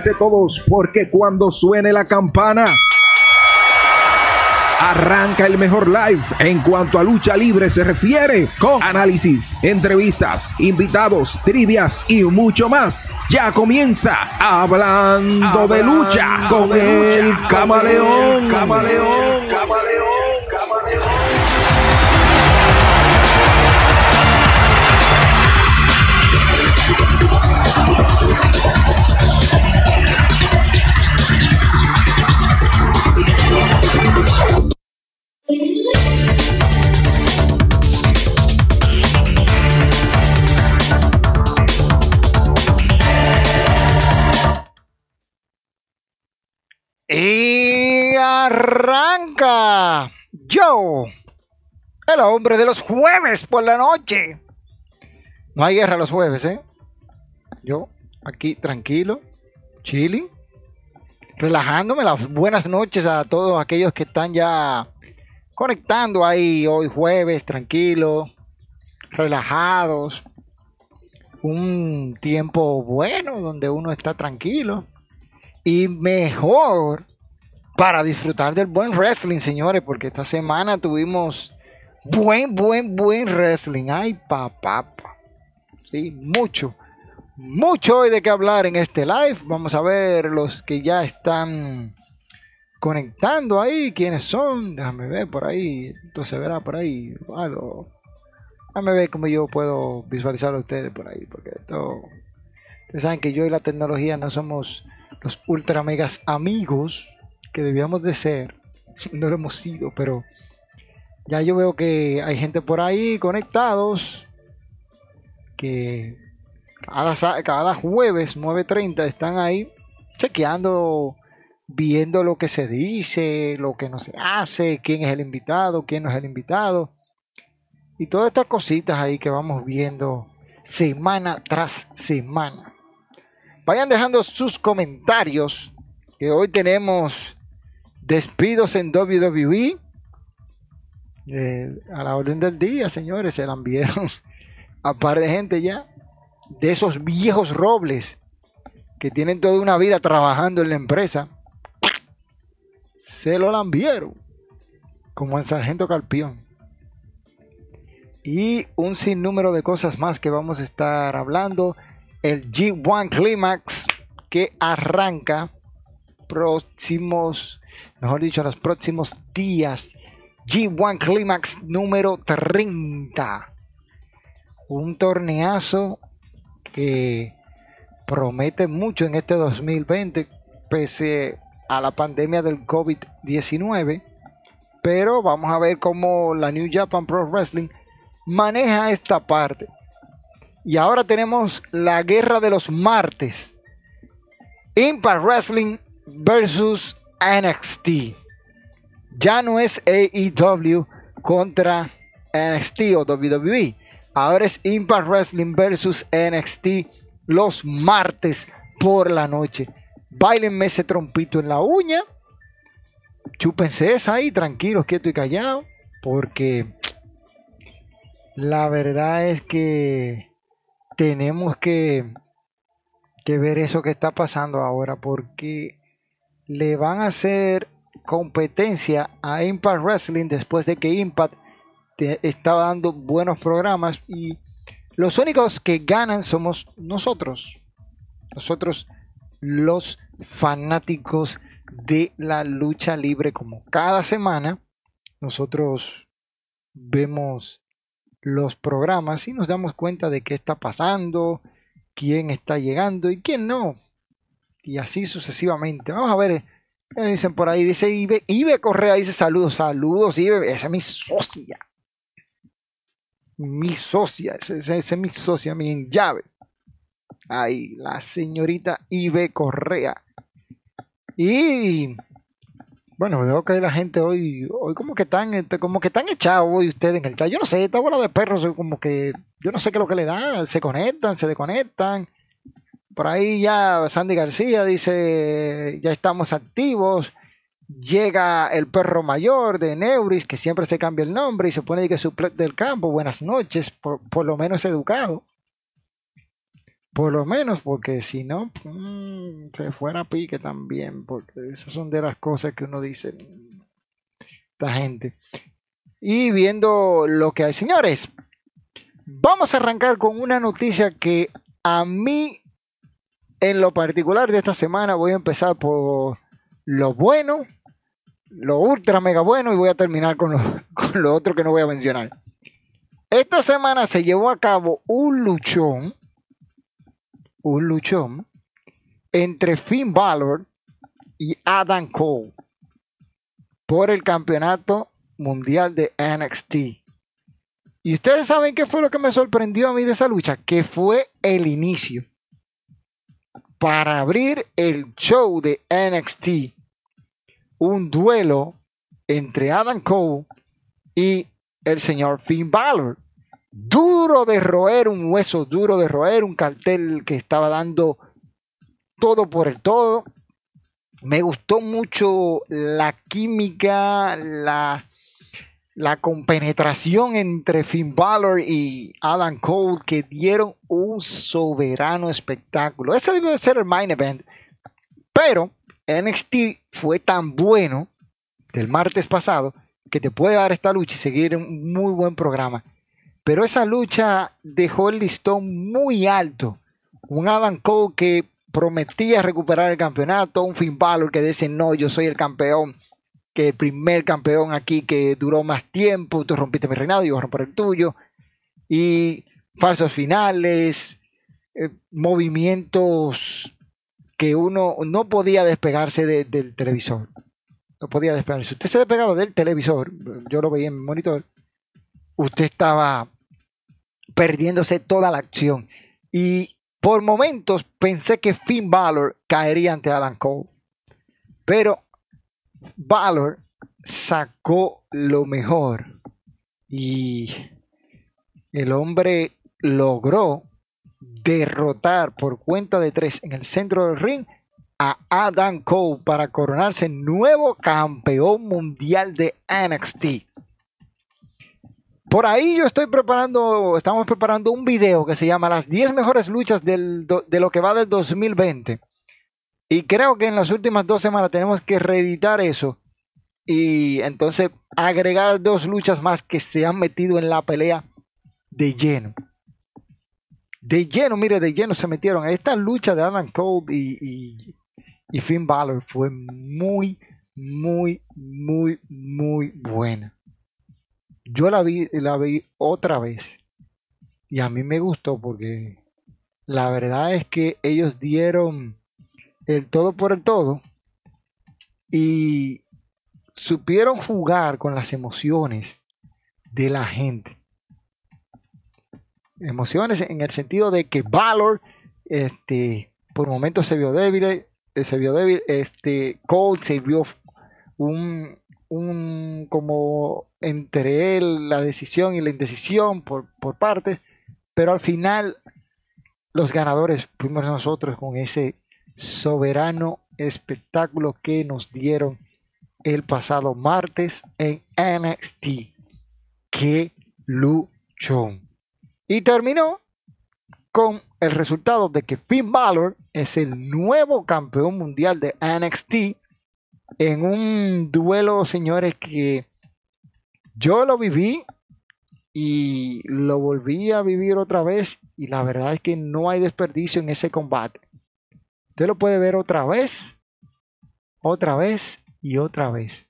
Prepárense todos porque cuando suene la campana... Arranca el mejor live en cuanto a lucha libre se refiere, con análisis, entrevistas, invitados, trivias y mucho más. Ya comienza Hablando, de lucha con el camaleón, camaleón, camaleón, Y arranca yo, el hombre de los jueves por la noche. No hay guerra los jueves, ¿eh? Yo aquí tranquilo, chilling, relajándome. Las buenas noches a todos aquellos que están ya conectando ahí hoy jueves, tranquilo, relajados. Un tiempo bueno donde uno está tranquilo y mejor para disfrutar del buen wrestling, señores, porque esta semana tuvimos buen, buen, buen wrestling. Ay, papá. Sí, mucho, mucho hoy de qué hablar en este live. Vamos a ver los que ya están conectando ahí, quiénes son. Déjame ver por ahí. Entonces verá por ahí. Algo. Déjame ver cómo yo puedo visualizar a ustedes por ahí, porque esto. Ustedes saben que yo y la tecnología no somos los ultra megas amigos que debíamos de ser. No lo hemos sido, pero ya yo veo que hay gente por ahí conectados que cada, cada jueves 9.30 están ahí chequeando, viendo lo que se dice, lo que no se hace, quién es el invitado, quién no es el invitado. Y todas estas cositas ahí que vamos viendo semana tras semana. Vayan dejando sus comentarios. Que hoy tenemos despidos en WWE. Eh, a la orden del día, señores, se la enviaron a par de gente ya. De esos viejos robles que tienen toda una vida trabajando en la empresa. Se lo lambieron. Como el sargento Carpión. Y un sinnúmero de cosas más que vamos a estar hablando el G1 Climax que arranca próximos, mejor dicho, los próximos días. G1 Climax número 30. Un torneazo que promete mucho en este 2020, pese a la pandemia del COVID-19. Pero vamos a ver cómo la New Japan Pro Wrestling maneja esta parte. Y ahora tenemos la guerra de los martes. Impact Wrestling versus NXT. Ya no es AEW contra NXT o WWE. Ahora es Impact Wrestling versus NXT los martes por la noche. Bailenme ese trompito en la uña. Chúpense esa ahí, tranquilos, quieto y callado. Porque la verdad es que tenemos que, ver eso que está pasando ahora porque le van a hacer competencia a Impact Wrestling después de que Impact estaba dando buenos programas y los únicos que ganan somos nosotros. Nosotros los fanáticos de la lucha libre como cada semana nosotros vemos los programas y nos damos cuenta de qué está pasando, quién está llegando y quién no. Y así sucesivamente. Vamos a ver. ¿Qué dicen por ahí? Dice Ibe, Ibe Correa, dice saludos, saludos, Ibe. Esa es mi socia. Mi socia, esa, es mi socia, mi llave. Ahí, la señorita Ibe Correa. Y bueno, veo que la gente hoy, hoy como que están, este, como que están echados hoy ustedes en el chat. Yo no sé, esta bola de perros, como que, yo no sé qué es lo que le da, se conectan, se desconectan. Por ahí ya Sandy García dice, ya estamos activos. Llega el perro mayor de Neuris, que siempre se cambia el nombre y se pone que suplet del campo. Buenas noches, por, lo menos educado. Por lo menos, porque si no, mm, se fuera a pique también, porque esas son de las cosas que uno dice, esta gente. Y viendo lo que hay, señores, vamos a arrancar con una noticia que a mí, en lo particular de esta semana, voy a empezar por lo bueno, lo ultra mega bueno y voy a terminar con con lo otro que no voy a mencionar. Esta semana se llevó a cabo un luchón, un luchón entre Finn Balor y Adam Cole por el campeonato mundial de NXT. Y ustedes saben qué fue lo que me sorprendió a mí de esa lucha, que fue el inicio. Para abrir el show de NXT, un duelo entre Adam Cole y el señor Finn Balor. Duro de roer, un hueso duro de roer, un cartel que estaba dando todo por el todo. Me gustó mucho la química, la, la compenetración entre Finn Balor y Adam Cole que dieron un soberano espectáculo. Ese debió de ser el main event. Pero NXT fue tan bueno del martes pasado que te puede dar esta lucha y seguir un muy buen programa. Pero esa lucha dejó el listón muy alto. Un Adam Cole que prometía recuperar el campeonato, un Finn Balor que dice, no, yo soy el campeón, que el primer campeón aquí que duró más tiempo, tú rompiste mi reinado, yo voy a romper el tuyo, y falsos finales, eh, movimientos que uno no podía despegarse del televisor. No podía despegarse. Usted se despegaba del televisor, yo lo veía en mi monitor, usted estaba perdiéndose toda la acción. Y por momentos pensé que Finn Balor caería ante Adam Cole. Pero Balor sacó lo mejor. Y el hombre logró derrotar por cuenta de tres en el centro del ring a Adam Cole para coronarse nuevo campeón mundial de NXT. Por ahí yo estoy preparando, estamos preparando un video que se llama Las 10 mejores luchas de lo que va del 2020. Y creo que en las últimas dos semanas tenemos que reeditar eso. Y entonces agregar dos luchas más que se han metido en la pelea de lleno. De lleno, mire, de lleno se metieron. Esta lucha de Adam Cole y, y Finn Balor fue muy, muy, muy, muy buena. Yo la vi, la vi otra vez y a mí me gustó porque la verdad es que ellos dieron el todo por el todo y supieron jugar con las emociones de la gente. Emociones en el sentido de que Valor, este, por momentos se vio débil, eh, se vio débil, este, Cold se vio un, un como entre él la decisión y la indecisión por, por partes, pero al final los ganadores fuimos nosotros con ese soberano espectáculo que nos dieron el pasado martes en NXT. Que luchón. Y terminó con el resultado de que Finn Balor es el nuevo campeón mundial de NXT en un duelo, señores, que yo lo viví y lo volví a vivir otra vez y la verdad es que no hay desperdicio en ese combate. Usted lo puede ver otra vez, otra vez y otra vez.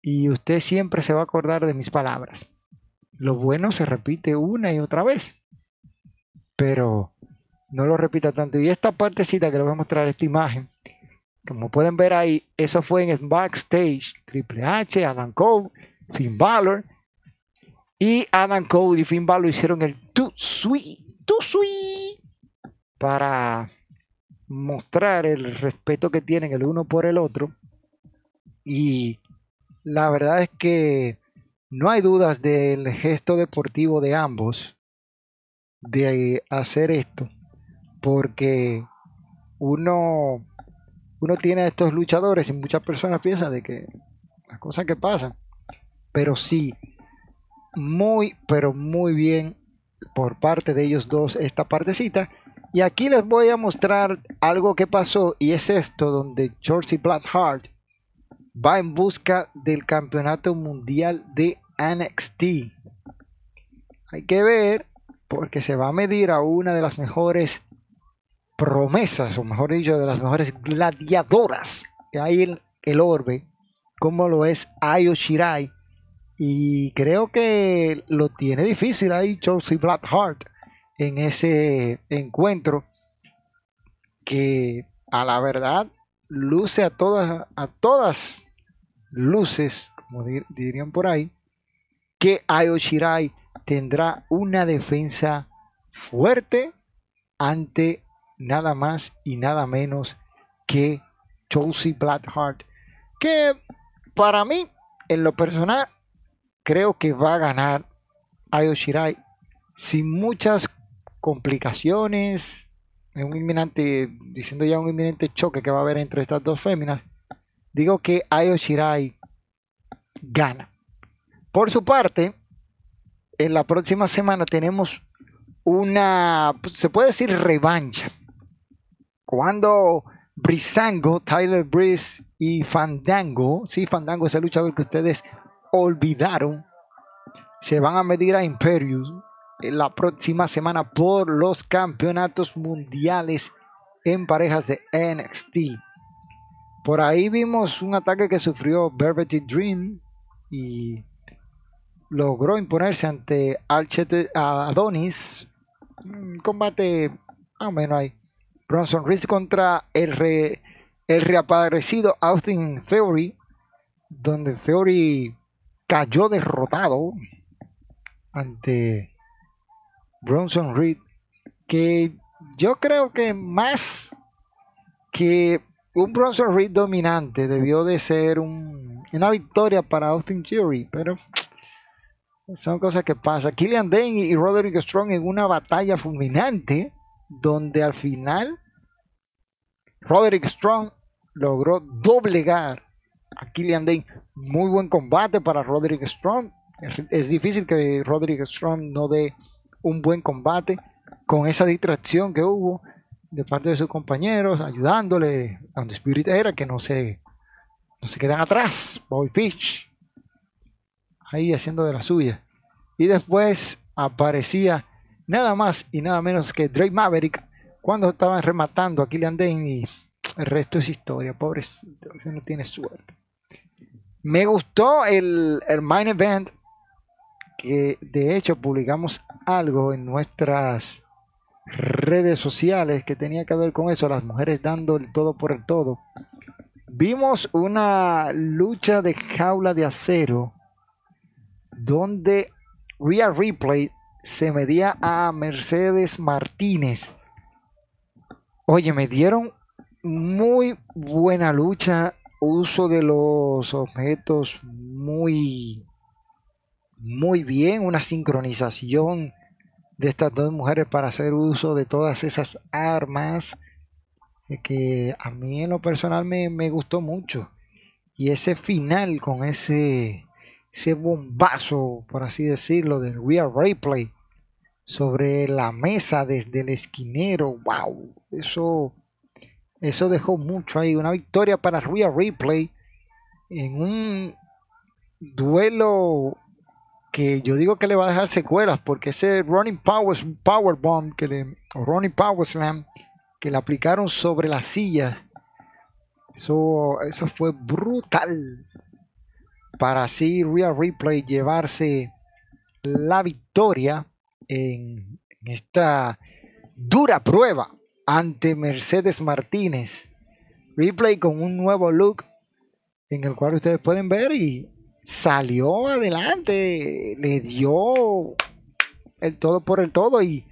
Y usted siempre se va a acordar de mis palabras. Lo bueno se repite una y otra vez. Pero no lo repita tanto. Y esta partecita que le voy a mostrar, esta imagen, como pueden ver ahí, eso fue en backstage. Triple H, Adam Cole, Finn Balor. Y Adam Cole y Finn Balor hicieron el Too Sweet, Too Sweet. Para mostrar el respeto que tienen el uno por el otro. Y la verdad es que no hay dudas del gesto deportivo de ambos de hacer esto. Porque uno uno tiene a estos luchadores y muchas personas piensan de que las cosas que pasan. Pero sí, muy, pero muy bien por parte de ellos dos esta partecita. Y aquí les voy a mostrar algo que pasó y es esto donde George Blackheart va en busca del campeonato mundial de NXT. Hay que ver porque se va a medir a una de las mejores promesas, o mejor dicho, de las mejores gladiadoras que hay en el orbe, como lo es Ayo Shirai. Y creo que lo tiene difícil ahí Chelsea Blackheart en ese encuentro que a la verdad luce a todas, a todas luces, como dirían por ahí, que Ayo Shirai tendrá una defensa fuerte ante nada más y nada menos que Chelsea Blackheart, que para mí, en lo personal, creo que va a ganar Ayo Shirai sin muchas complicaciones, un inminente, diciendo ya un inminente choque que va a haber entre estas dos féminas, digo que Ayo Shirai gana. Por su parte, en la próxima semana tenemos una, se puede decir, revancha cuando Brisango, Tyler Breeze y Fandango, sí, Fandango es el luchador que ustedes olvidaron, se van a medir a Imperium la próxima semana por los campeonatos mundiales en parejas de NXT. Por ahí vimos un ataque que sufrió Velvet Dream y logró imponerse ante Alchete Adonis. Un combate o menos ahí. Bronson Reed contra el, reaparecido Austin Theory, donde Theory cayó derrotado ante Bronson Reed, que yo creo que más que un Bronson Reed dominante debió de ser una victoria para Austin Theory, pero son cosas que pasan. Killian Dane y Roderick Strong en una batalla fulminante donde al final Roderick Strong logró doblegar a Killian Dane. Muy buen combate para Roderick Strong. Es difícil que Roderick Strong no dé un buen combate con esa distracción que hubo de parte de sus compañeros, ayudándole a Spirit Era que no se, no se quedan atrás. Bobby Fish ahí haciendo de la suya. Y después aparecía nada más y nada menos que Drake Maverick cuando estaban rematando a Killian Dane y el resto es historia, ese no tiene suerte. Me gustó el, el Main Event, que de hecho publicamos algo en nuestras redes sociales que tenía que ver con eso, las mujeres dando el todo por el todo. Vimos una lucha de jaula de acero donde Real Replay se medía a Mercedes Martínez. Oye, me dieron muy buena lucha, uso de los objetos muy, muy bien, una sincronización de estas dos mujeres para hacer uso de todas esas armas que a mí en lo personal me, me gustó mucho. Y ese final con ese, ese bombazo, por así decirlo, del Real Replay sobre la mesa desde el esquinero. ¡Wow! Eso, eso dejó mucho ahí. Una victoria para Real Replay en un duelo que yo digo que le va a dejar secuelas porque ese Running Powers Power Bomb que le, o Ronnie Power Slam que le aplicaron sobre la silla eso, eso fue brutal para así Real Replay llevarse la victoria en, esta dura prueba ante Mercedes Martínez. Replay con un nuevo look en el cual ustedes pueden ver y salió adelante, le dio el todo por el todo y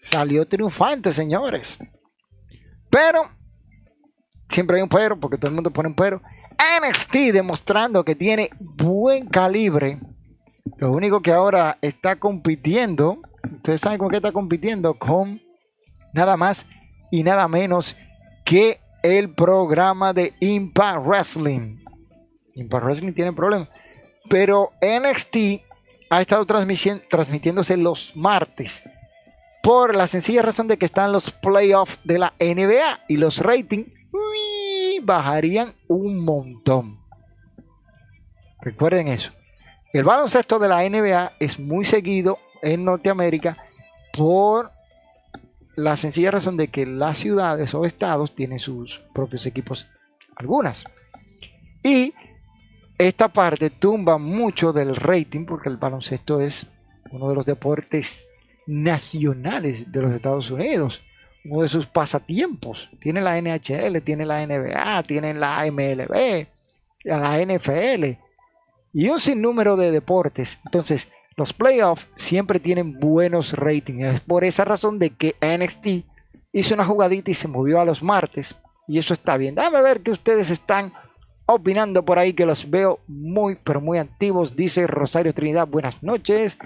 salió triunfante, señores. Pero, siempre hay un pero, porque todo el mundo pone un pero. NXT demostrando que tiene buen calibre. Lo único que ahora está compitiendo Ustedes saben con qué está compitiendo. Con nada más y nada menos que el programa de Impact Wrestling. Impact Wrestling tiene problemas. Pero NXT ha estado transmitiéndose los martes. por la sencilla razón de que están los playoffs de la NBA y los ratings bajarían un montón. Recuerden eso. El baloncesto de la NBA es muy seguido en Norteamérica por la sencilla razón de que las ciudades o estados tienen sus propios equipos, algunas. Y esta parte tumba mucho del rating porque el baloncesto es uno de los deportes nacionales de los Estados Unidos, uno de sus pasatiempos. Tiene la NHL, tiene la NBA, tiene la MLB, la NFL y un sinnúmero de deportes. Entonces, los playoffs siempre tienen buenos ratings. Es por esa razón de que NXT hizo una jugadita y se movió a los martes. Y eso está bien. Dame ver que ustedes están opinando por ahí, que los veo muy, pero muy activos. Dice Rosario Trinidad, buenas noches.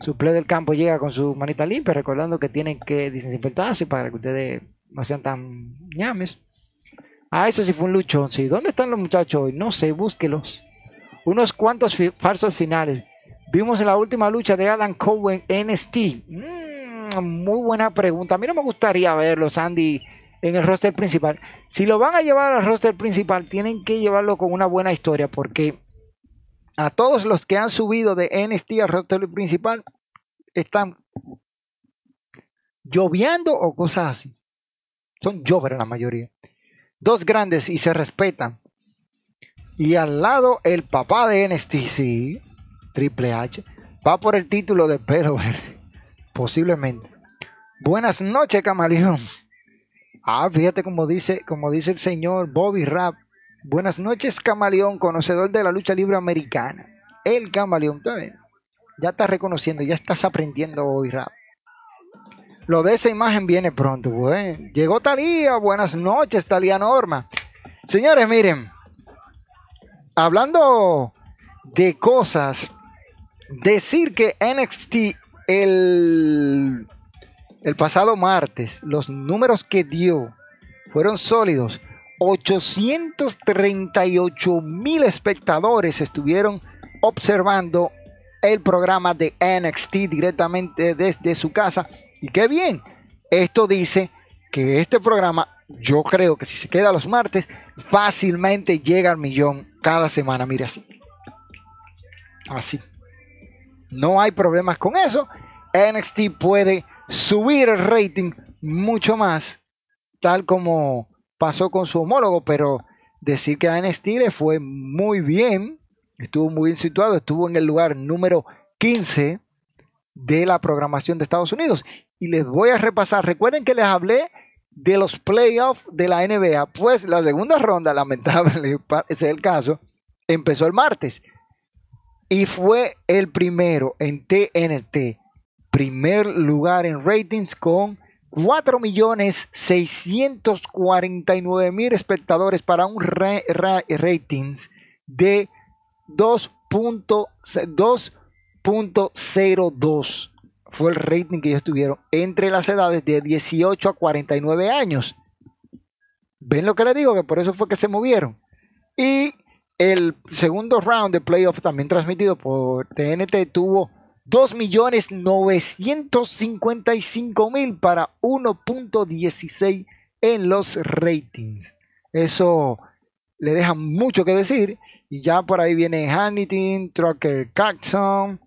Su play del campo llega con su manita limpia, recordando que tienen que desinfectarse para que ustedes no sean tan ñames. Ah, eso sí fue un luchón, sí. ¿Dónde están los muchachos hoy? No sé, búsquelos. Unos cuantos falsos finales. Vimos en la última lucha de Adam Cowen en NXT. Mm, muy buena pregunta. A mí no me gustaría verlo, Sandy, en el roster principal. Si lo van a llevar al roster principal, tienen que llevarlo con una buena historia, porque a todos los que han subido de NXT al roster principal están lloviendo o cosas así. Son llover la mayoría. Dos grandes y se respetan. Y al lado el papá de NXT, sí, Triple H, va por el título de Pelover. Posiblemente. Buenas noches, camaleón. Ah, fíjate como dice, como dice el señor Bobby Rap. Buenas noches, camaleón, conocedor de la lucha libre americana. El camaleón, ya estás reconociendo, ya estás aprendiendo Bobby Rap. Lo de esa imagen viene pronto, güey. Llegó Talía, buenas noches, Talía Norma. Señores, miren, hablando de cosas Decir que NXT el, el pasado martes, los números que dio fueron sólidos. 838 mil espectadores estuvieron observando el programa de NXT directamente desde su casa. Y qué bien, esto dice que este programa, yo creo que si se queda los martes, fácilmente llega al millón cada semana. Mire así. Así. No hay problemas con eso. NXT puede subir el rating mucho más, tal como pasó con su homólogo, pero decir que a NXT le fue muy bien, estuvo muy bien situado, estuvo en el lugar número 15 de la programación de Estados Unidos. Y les voy a repasar, recuerden que les hablé de los playoffs de la NBA, pues la segunda ronda, lamentable, ese es el caso, empezó el martes y fue el primero en TNT, primer lugar en ratings con 4.649.000 espectadores para un ratings de 2.02. Fue el rating que ellos tuvieron entre las edades de 18 a 49 años. ¿Ven lo que les digo? Que por eso fue que se movieron. Y el segundo round de playoff, también transmitido por TNT, tuvo 2.955.000 para 1.16 en los ratings. Eso le deja mucho que decir. Y ya por ahí viene Hannity, Trucker Caxon,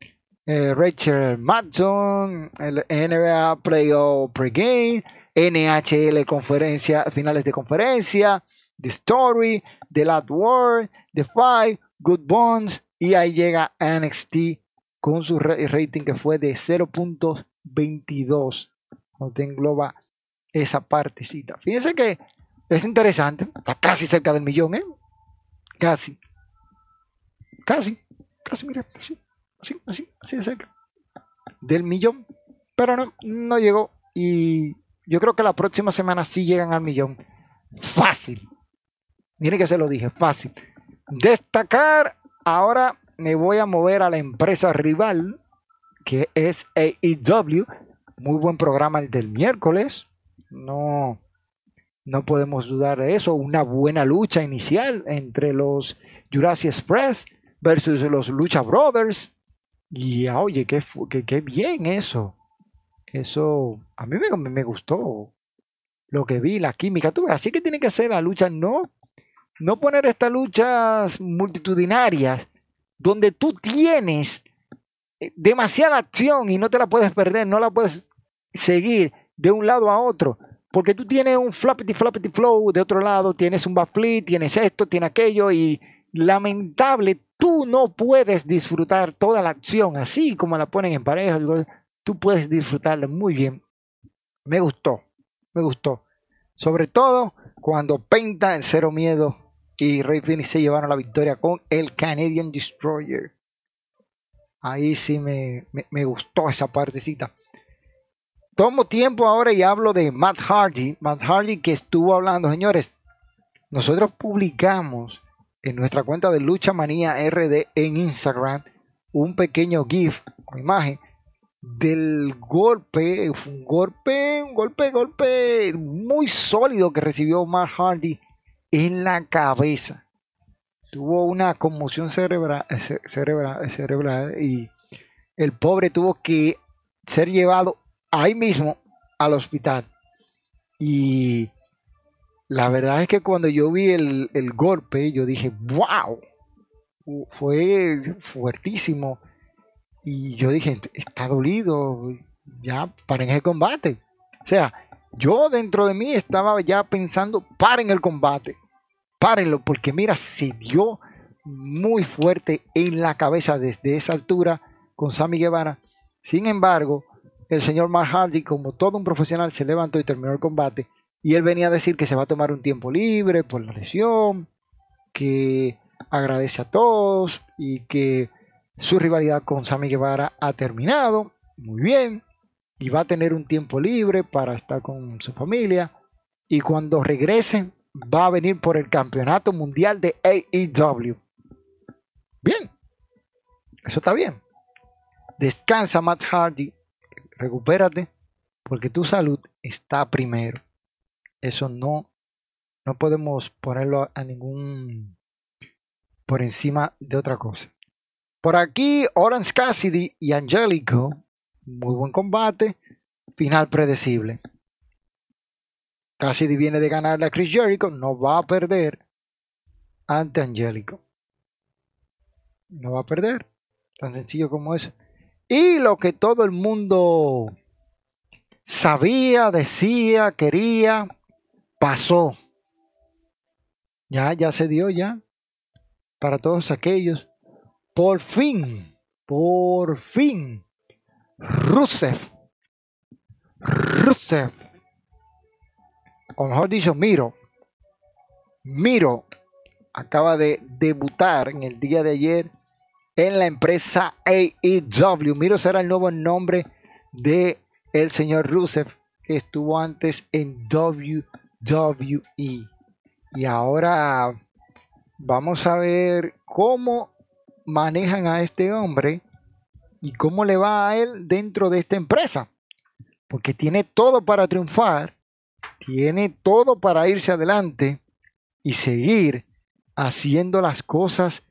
eh, Rachel Madson, el NBA Playoff Pregame, NHL conferencia, finales de conferencia, The Story, The Last Word, The Five, Good Bones, y ahí llega NXT con su rating que fue de 0.22. No te engloba esa partecita. Fíjense que es interesante. Está casi cerca del millón, ¿eh? Casi. Casi. Casi, mira. Así, así, así, así de cerca. Del millón. Pero no, no llegó. Y yo creo que la próxima semana sí llegan al millón. Fácil. Miren que se lo dije, fácil. Destacar, ahora me voy a mover a la empresa rival, que es AEW. Muy buen programa el del miércoles. No, no podemos dudar de eso. Una buena lucha inicial entre los Jurassic Express versus los Lucha Brothers. Y ah, oye, qué, qué, qué bien eso. Eso a mí me, me gustó lo que vi, la química. Tú, así que tiene que ser la lucha, no, no poner estas luchas multitudinarias donde tú tienes eh, demasiada acción y no te la puedes perder, no la puedes seguir de un lado a otro. Porque tú tienes un flappity flappity flow de otro lado, tienes un backflip, tienes esto, tienes aquello y lamentable, tú no puedes disfrutar toda la acción así como la ponen en pareja. Tú puedes disfrutarla muy bien. Me gustó, me gustó. Sobre todo cuando Penta, el Cero Miedo y Ray Phoenix se llevaron la victoria con el Canadian Destroyer. Ahí sí me, me gustó esa partecita. Tomo tiempo ahora y hablo de Matt Hardy. Matt Hardy que estuvo hablando, señores. Nosotros publicamos en nuestra cuenta de Lucha Manía RD en Instagram un pequeño GIF o imagen del golpe, un golpe, un golpe, golpe muy sólido que recibió Matt Hardy en la cabeza. Tuvo una conmoción cerebral, cerebral, cerebral y el pobre tuvo que ser llevado ahí mismo al hospital. Y la verdad es que cuando yo vi el, golpe, yo dije, wow, fue fuertísimo. Y yo dije, está dolido, ya paren el combate. O sea, yo dentro de mí estaba ya pensando, paren el combate, párenlo, porque mira, se dio muy fuerte en la cabeza desde esa altura con Sammy Guevara. Sin embargo, el señor Matt como todo un profesional, se levantó y terminó el combate. Y él venía a decir que se va a tomar un tiempo libre por la lesión, que agradece a todos y que su rivalidad con Sammy Guevara ha terminado. Muy bien. Y va a tener un tiempo libre para estar con su familia. Y cuando regresen, va a venir por el campeonato mundial de AEW. Bien. Eso está bien. Descansa Matt Hardy. Recupérate. Porque tu salud está primero. Eso no, no podemos ponerlo a ningún por encima de otra cosa. Por aquí, Orange Cassidy y Angelico. Muy buen combate. Final predecible. Cassidy viene de ganarle a Chris Jericho. No va a perder ante Angelico. No va a perder. Tan sencillo como eso. Y lo que todo el mundo sabía, decía, quería, pasó. Ya, ya se dio ya. Para todos aquellos. Por fin, por fin. Rusev. Rusev. O mejor dicho, Miro. Miro acaba de debutar en el día de ayer en la empresa AEW. Miro será el nuevo nombre de el señor Rusev que estuvo antes en WWE. WE. Y ahora vamos a ver cómo manejan a este hombre y cómo le va a él dentro de esta empresa. Porque tiene todo para triunfar, tiene todo para irse adelante y seguir haciendo las cosas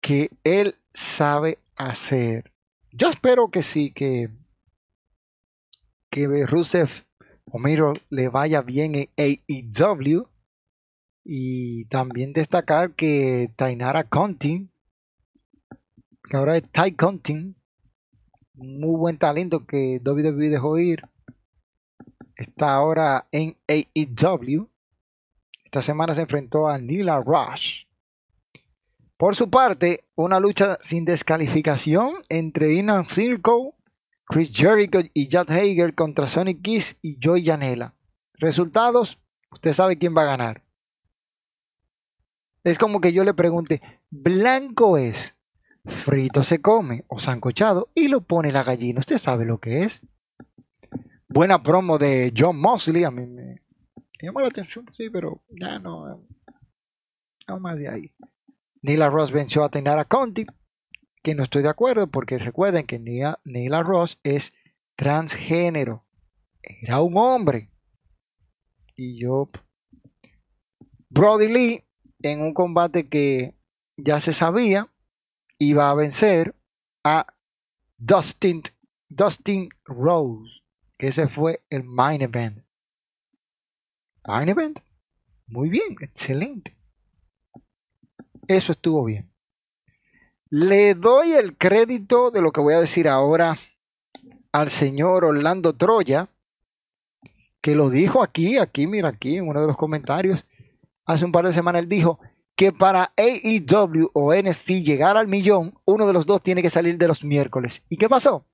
que él sabe hacer. Yo espero que sí, que, que Rusev Homero le vaya bien en AEW. Y también destacar que Tainara Conti, que ahora es Ty Conti, muy buen talento que WWE dejó ir, está ahora en AEW. Esta semana se enfrentó a Nila Rush. Por su parte, una lucha sin descalificación entre Inner Circle Chris Jericho y Chad Hager contra Sonic Kiss y Joy Janela. Resultados, usted sabe quién va a ganar. Es como que yo le pregunte, blanco es, frito se come o sancochado y lo pone la gallina. ¿Usted sabe lo que es? Buena promo de John Mosley, a mí me llamó la atención, sí, pero ya no, no más de ahí. Nila Ross venció a Tainara Conti que no estoy de acuerdo porque recuerden que Neil Ross es transgénero. Era un hombre. Y yo, Brody Lee, en un combate que ya se sabía, iba a vencer a Dustin, Dustin Rose. que ese fue el main event. Main event. Muy bien, excelente. Eso estuvo bien. Le doy el crédito de lo que voy a decir ahora al señor Orlando Troya, que lo dijo aquí, aquí, mira aquí, en uno de los comentarios. Hace un par de semanas él dijo que para AEW o NXT llegar al millón, uno de los dos tiene que salir de los miércoles. ¿Y qué pasó?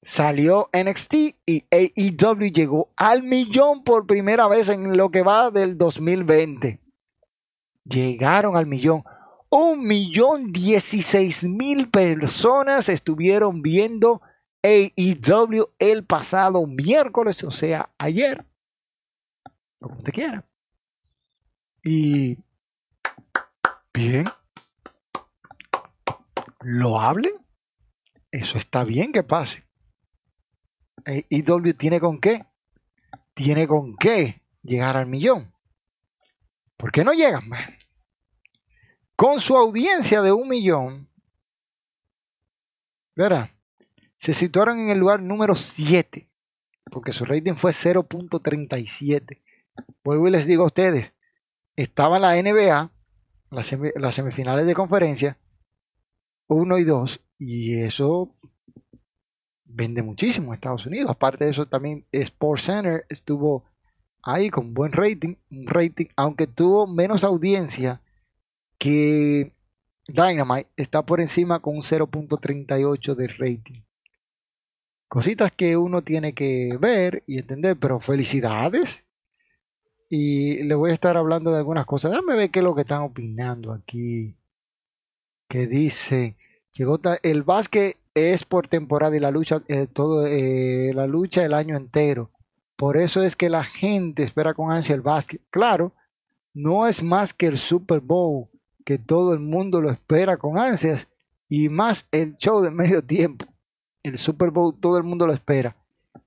Salió NXT y AEW llegó al millón por primera vez en lo que va del 2020. Llegaron al millón. Un millón dieciséis mil personas estuvieron viendo AEW el pasado miércoles, o sea, ayer. Como te quiera. Y bien. Lo hablen. Eso está bien que pase. IW tiene con qué. Tiene con qué llegar al millón. ¿Por qué no llegan? Con su audiencia de un millón, ¿verdad? Se situaron en el lugar número 7, porque su rating fue 0.37. Vuelvo y les digo a ustedes, estaba la NBA, las, semifinales de conferencia, 1 y 2, y eso vende muchísimo en Estados Unidos. Aparte de eso, también Sports Center estuvo ahí con buen rating, rating, aunque tuvo menos audiencia que Dynamite, está por encima con un 0.38 de rating. Cositas que uno tiene que ver y entender, pero felicidades. Y le voy a estar hablando de algunas cosas. Déjame ver qué es lo que están opinando aquí. Que dice, llegó el básquet es por temporada y la lucha, eh, todo, eh, la lucha el año entero. Por eso es que la gente espera con ansia el básquet. Claro, no es más que el Super Bowl, que todo el mundo lo espera con ansias, y más el show de medio tiempo. El Super Bowl todo el mundo lo espera.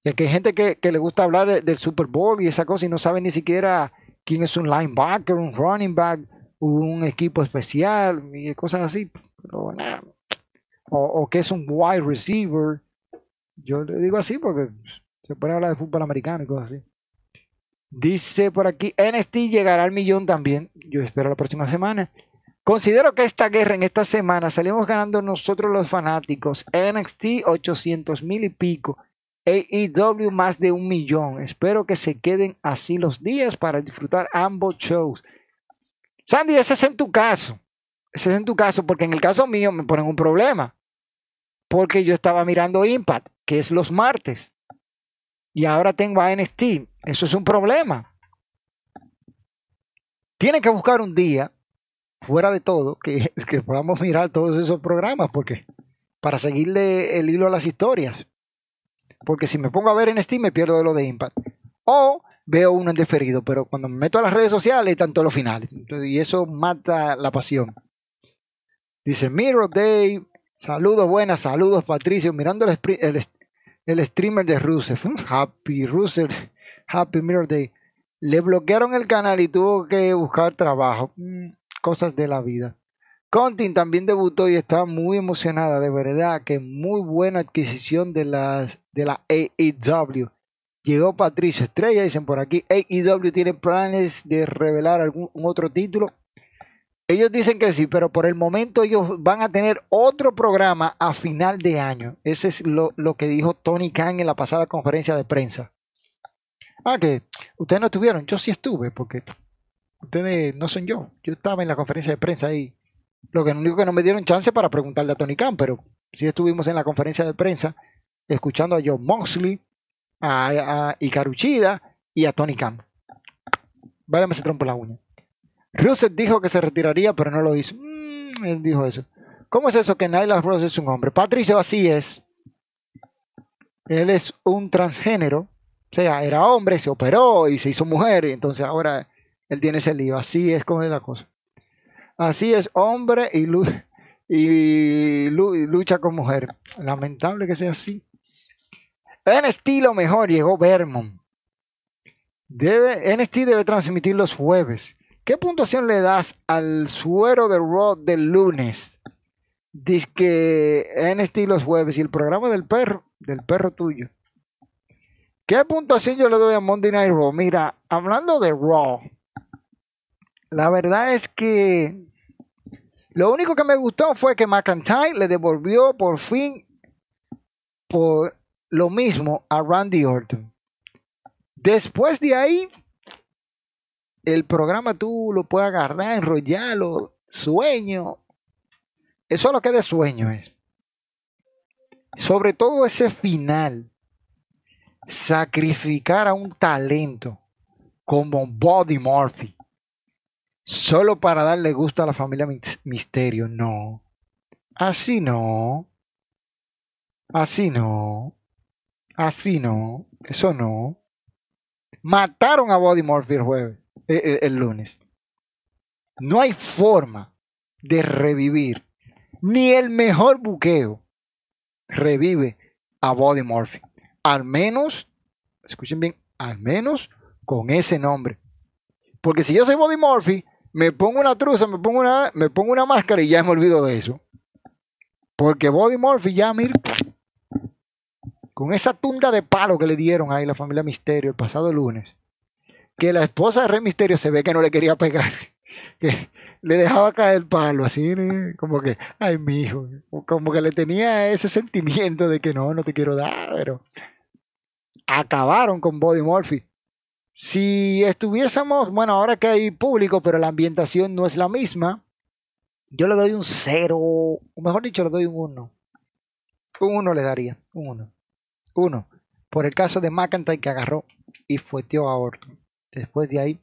Y que hay gente que, le gusta hablar del Super Bowl y esa cosa y no sabe ni siquiera quién es un linebacker, un running back, un equipo especial y cosas así. Pero o, que es un wide receiver. Yo le digo así porque se puede hablar de fútbol americano y cosas así. Dice por aquí, NXT llegará al millón también. Yo espero la próxima semana. Considero que esta guerra en esta semana salimos ganando nosotros los fanáticos. NXT 800 mil y pico. AEW más de un millón. Espero que se queden así los días para disfrutar ambos shows. Sandy, ese es en tu caso. Ese es en tu caso, porque en el caso mío me ponen un problema porque yo estaba mirando Impact, que es los martes, y ahora tengo a NXT. Eso es un problema. Tienen que buscar un día, fuera de todo, que, que podamos mirar todos esos programas, porque para seguirle el hilo a las historias. Porque si me pongo a ver NXT me pierdo de lo de Impact. O veo uno en deferido, pero cuando me meto a las redes sociales están todos los finales. y eso mata la pasión. Dice Mirror Day, Saludos, buenas, saludos Patricio. Mirando el, el, streamer de Rusev. Happy Rusev, Happy Mirror Day. Le bloquearon el canal y tuvo que buscar trabajo. Mm, cosas de la vida. Contin también debutó y está muy emocionada, de verdad, que muy buena adquisición de la, de la AEW. Llegó Patricio Estrella, dicen por aquí. AEW tiene planes de revelar algún otro título. Ellos dicen que sí, pero por el momento ellos van a tener otro programa a final de año. Ese es lo, que dijo Tony Khan en la pasada conferencia de prensa. Ah, que ustedes no estuvieron. Yo sí estuve, porque ustedes no son yo. Yo estaba en la conferencia de prensa ahí. Lo que único que no me dieron chance para preguntarle a Tony Khan, pero sí estuvimos en la conferencia de prensa escuchando a John Moxley, a, a Ikaruchida y a Tony Khan. Váyame ese trompo la uña. Russell dijo que se retiraría, pero no lo hizo. Mm, él dijo eso. ¿Cómo es eso que Nyla Rose es un hombre? Patricio así es. Él es un transgénero. O sea, era hombre, se operó y se hizo mujer. Y entonces ahora él tiene ese lío. Así es como es la cosa. Así es hombre y, y lucha con mujer. Lamentable que sea así. En estilo mejor llegó Vermont. Debe, NXT debe transmitir los jueves. ¿Qué puntuación le das al suero de Raw del lunes? Dice que en estilos jueves y el programa del perro, del perro tuyo, ¿Qué puntuación yo le doy a Monday Night Raw? Mira, hablando de Raw, la verdad es que lo único que me gustó fue que McIntyre le devolvió por fin por lo mismo a Randy Orton. Después de ahí, el programa tú lo puedes agarrar, enrollarlo, sueño. Eso es lo que de sueño es. Sobre todo ese final. Sacrificar a un talento como Body Murphy. Solo para darle gusto a la familia Misterio. No. Así no. Así no. Así no. Eso no. Mataron a Body Murphy el jueves. Eh, eh, el, lunes. No hay forma de revivir. Ni el mejor buqueo revive a Body Murphy. Al menos, escuchen bien, al menos con ese nombre. Porque si yo soy Body Murphy, me pongo una truza, me pongo una, me pongo una máscara y ya me olvido de eso. Porque Body Murphy ya, mira, con esa tunda de palo que le dieron ahí la familia Misterio el pasado lunes, que la esposa de Rey Misterio se ve que no le quería pegar, que le dejaba caer el palo, así como que, ay, mi hijo, como que le tenía ese sentimiento de que no, no te quiero dar, pero acabaron con Body Murphy. Si estuviésemos, bueno, ahora que hay público, pero la ambientación no es la misma, yo le doy un cero, o mejor dicho, le doy un uno. Un uno le daría, un uno. Uno, por el caso de McIntyre que agarró y fueteó a. Después de ahí.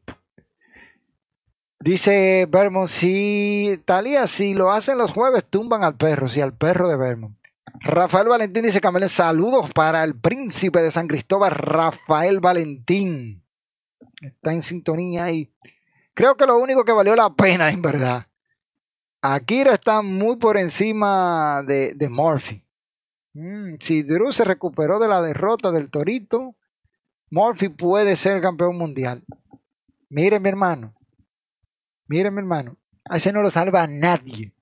Dice Vermont, si Talía, si lo hacen los jueves, tumban al perro, si al perro de Vermont. Rafael Valentín dice Camila, saludos para el príncipe de San Cristóbal, Rafael Valentín. Está en sintonía ahí. Creo que lo único que valió la pena, en verdad. Akira está muy por encima de, de Murphy. Mm, si Drew se recuperó de la derrota del Torito, Murphy puede ser campeón mundial. Mire, mi hermano. Mire, mi hermano. A ese no lo salva nadie.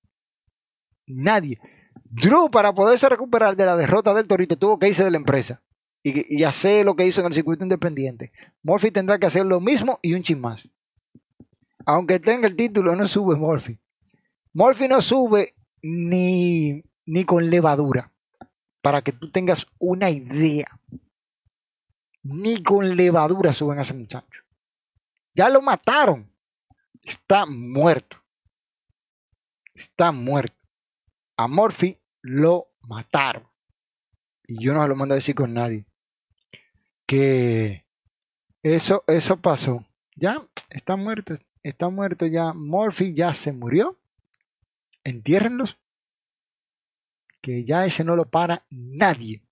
Nadie. Drew, para poderse recuperar de la derrota del Torito, tuvo que irse de la empresa y, hacer lo que hizo en el circuito independiente. Murphy tendrá que hacer lo mismo y un chin más. Aunque tenga el título, no sube Murphy. Murphy no sube ni, ni con levadura. Para que tú tengas una idea ni con levadura suben a ese muchacho. Ya lo mataron. Está muerto. Está muerto. A Morphy lo mataron. Y yo no se lo mando a decir con nadie. Que eso, eso pasó. Ya está muerto. Está muerto ya. Morphy ya se murió. Entiérrenlos. Que ya ese no lo para nadie.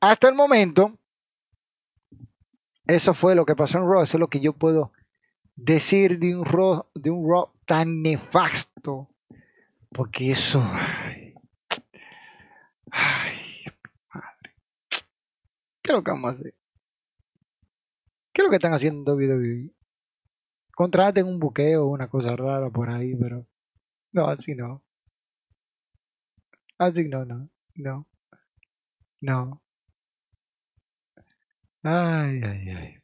Hasta el momento, eso fue lo que pasó en Raw, eso es lo que yo puedo decir de un Raw, de un Raw tan nefasto. Porque eso... Ay, madre. ¿Qué es lo que vamos a hacer? ¿Qué es lo que están haciendo WWE? Contraten un buqueo, una cosa rara por ahí, pero... No, así no. Así no, no. No. No. Ay, ay, ay.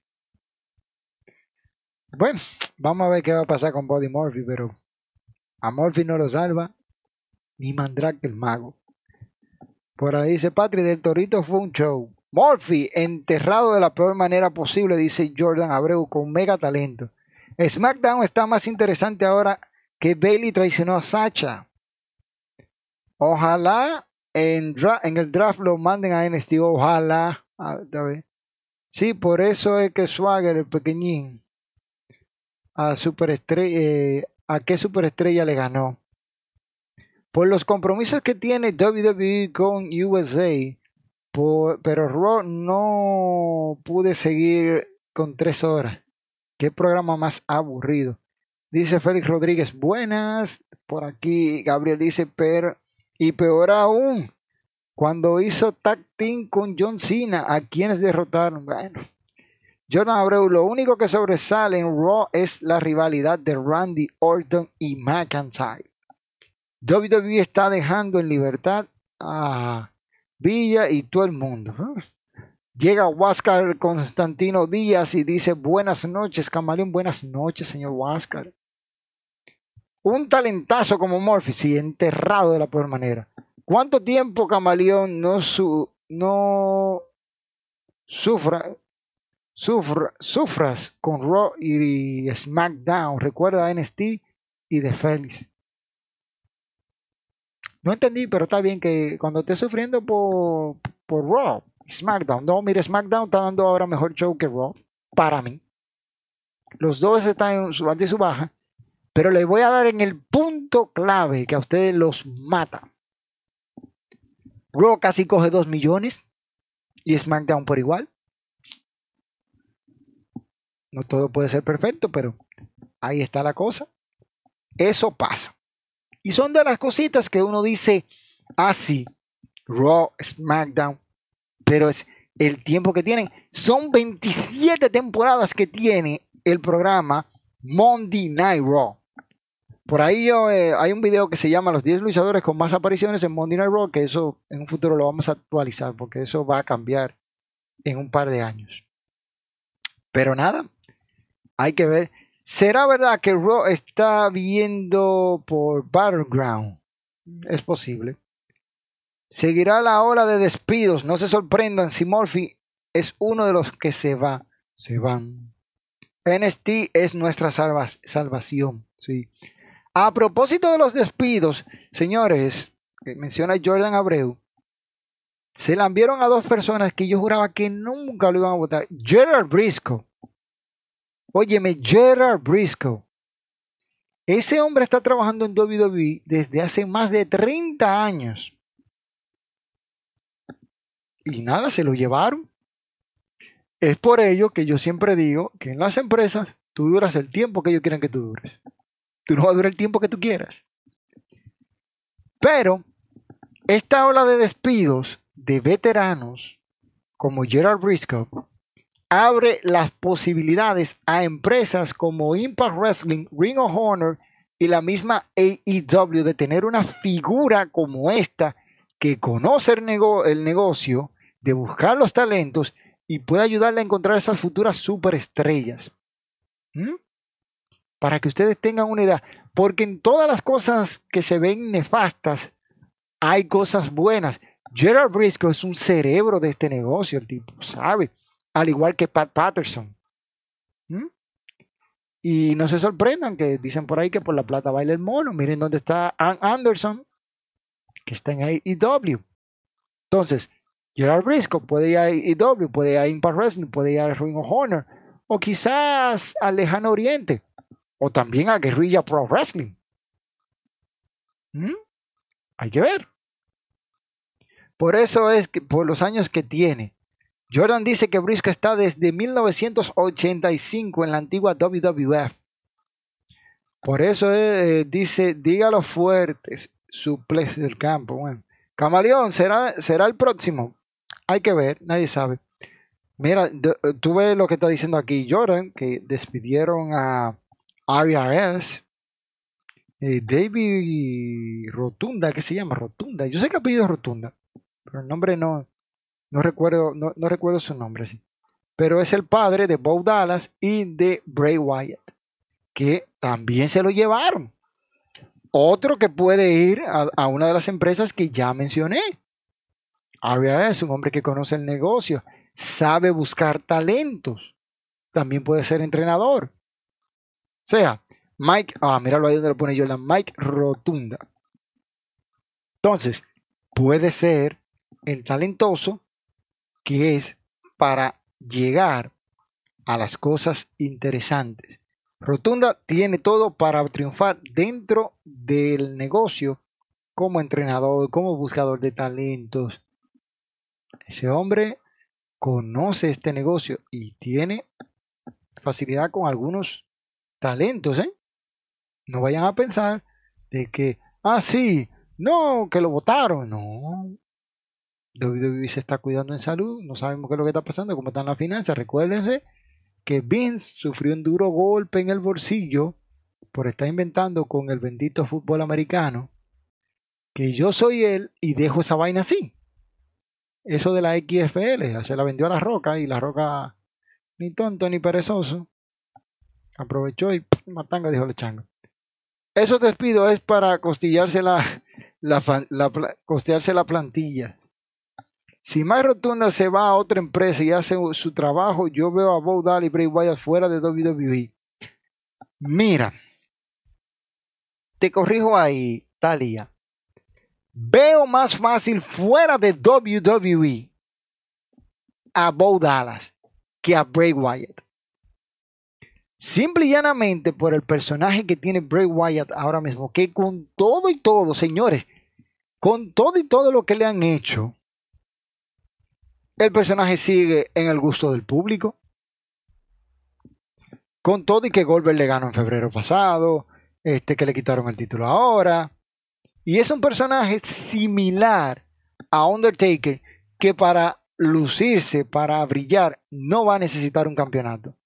Bueno, vamos a ver qué va a pasar con Body Murphy, pero a Murphy no lo salva ni Mandrake el mago. Por ahí dice Patrick, del Torito fue un show. Murphy, enterrado de la peor manera posible, dice Jordan Abreu, con mega talento. SmackDown está más interesante ahora que Bailey traicionó a Sacha. Ojalá en, el draft lo manden a NXT. Ojalá. A ver. Sí, por eso es que Swagger, el pequeñín, a eh, ¿a qué superestrella le ganó? Por los compromisos que tiene WWE con USA, pero Raw no pude seguir con tres horas. Qué programa más aburrido. Dice Félix Rodríguez, buenas. Por aquí Gabriel dice, pero, y peor aún, cuando hizo tag team con John Cena, ¿a quienes derrotaron? Bueno, Abreu, lo único que sobresale en Raw es la rivalidad de Randy Orton y McIntyre. WWE está dejando en libertad a Villa y todo el mundo. Llega Huáscar Constantino Díaz y dice buenas noches, Camaleón, buenas noches, señor Huáscar. Un talentazo como Murphy, sí, enterrado de la peor manera. ¿Cuánto tiempo, Camaleón, no, su, no sufra, sufra, sufras con Raw y SmackDown? Recuerda a NXT y de Félix. No entendí, pero está bien que cuando estés sufriendo por, por Raw, SmackDown, no, mire, SmackDown está dando ahora mejor show que Raw, para mí. Los dos están en su su baja, pero les voy a dar en el punto clave que a ustedes los mata. Raw casi coge 2 millones y SmackDown por igual. No todo puede ser perfecto, pero ahí está la cosa. Eso pasa. Y son de las cositas que uno dice así, ah, Raw, SmackDown, pero es el tiempo que tienen. Son 27 temporadas que tiene el programa Monday Night Raw. Por ahí eh, hay un video que se llama Los 10 luchadores con más apariciones en Monday Night Raw, que eso en un futuro lo vamos a actualizar, porque eso va a cambiar en un par de años. Pero nada, hay que ver. ¿Será verdad que Raw está viendo por Battleground? Es posible. Seguirá la hora de despidos. No se sorprendan si Murphy es uno de los que se va. Se van. NST es nuestra salvación. Sí. A propósito de los despidos, señores, menciona Jordan Abreu, se la enviaron a dos personas que yo juraba que nunca lo iban a votar. Gerard Briscoe Óyeme, Gerard Briscoe. Ese hombre está trabajando en WWE desde hace más de 30 años. Y nada, se lo llevaron. Es por ello que yo siempre digo que en las empresas tú duras el tiempo que ellos quieren que tú dures. Tú no vas a durar el tiempo que tú quieras. Pero esta ola de despidos de veteranos como Gerard Briscoe abre las posibilidades a empresas como Impact Wrestling, Ring of Honor y la misma AEW de tener una figura como esta que conoce el, negocio, de buscar los talentos y puede ayudarle a encontrar esas futuras superestrellas. ¿Mm? Para que ustedes tengan una idea, porque en todas las cosas que se ven nefastas hay cosas buenas. Gerard Briscoe es un cerebro de este negocio, el tipo sabe al igual que Pat Patterson. ¿Mm? Y no se sorprendan que dicen por ahí que por la plata baila el mono. Miren dónde está Ann Anderson, que está en AEW. Entonces, Gerard Briscoe puede ir a AEW, puede ir a Impact Wrestling, puede ir a Ring of Honor, o quizás al Lejano Oriente, o también a Guerrilla Pro Wrestling. ¿Mm? Hay que ver. Por eso es que por los años que tiene, Jordan dice que Briscoe está desde 1985 en la antigua WWF. Por eso eh, dice, dígalo fuerte, suples del campo. Bueno, Camaleón será, será el próximo. Hay que ver, nadie sabe. Mira, tú ves lo que está diciendo aquí Jordan, que despidieron a RRS. Eh, David Rotunda, ¿qué se llama? Rotunda. Yo sé que ha pedido Rotunda, pero el nombre no, no recuerdo, no, recuerdo su nombre, sí. Pero es el padre de Bo Dallas y de Bray Wyatt, que también se lo llevaron. Otro que puede ir a, una de las empresas que ya mencioné. Aria es un hombre que conoce el negocio, sabe buscar talentos. También puede ser entrenador. Sea, Mike, ah, míralo ahí donde lo pone la Mike Rotunda. Entonces, puede ser el talentoso que es para llegar a las cosas interesantes. Rotunda tiene todo para triunfar dentro del negocio como entrenador, como buscador de talentos. Ese hombre conoce este negocio y tiene facilidad con algunos talentos, ¿eh? No vayan a pensar de que, ah, sí, no, que lo votaron. No, WWE se está cuidando en salud, no sabemos qué es lo que está pasando, cómo están las finanzas. Recuérdense que Vince sufrió un duro golpe en el bolsillo por estar inventando con el bendito fútbol americano que yo soy él y dejo esa vaina así. eso de la XFL, se la vendió a la Roca y la Roca ni tonto ni perezoso aprovechó y matanga dijo chango. Esos despidos es para costillarse la, la, costearse la plantilla. Si Mike Rotunda se va a otra empresa y hace su trabajo, yo veo a Bo Dallas y Bray Wyatt fuera de WWE. Mira, te corrijo ahí, Talia. Veo más fácil fuera de WWE a Bo Dallas que a Bray Wyatt. Simple y llanamente por el personaje que tiene Bray Wyatt ahora mismo, que con todo y todo, señores, con todo y todo lo que le han hecho, el personaje sigue en el gusto del público. Con todo y que Goldberg le ganó en febrero pasado, este que le quitaron el título ahora. Y es un personaje similar a Undertaker que para lucirse, para brillar, no va a necesitar un campeonato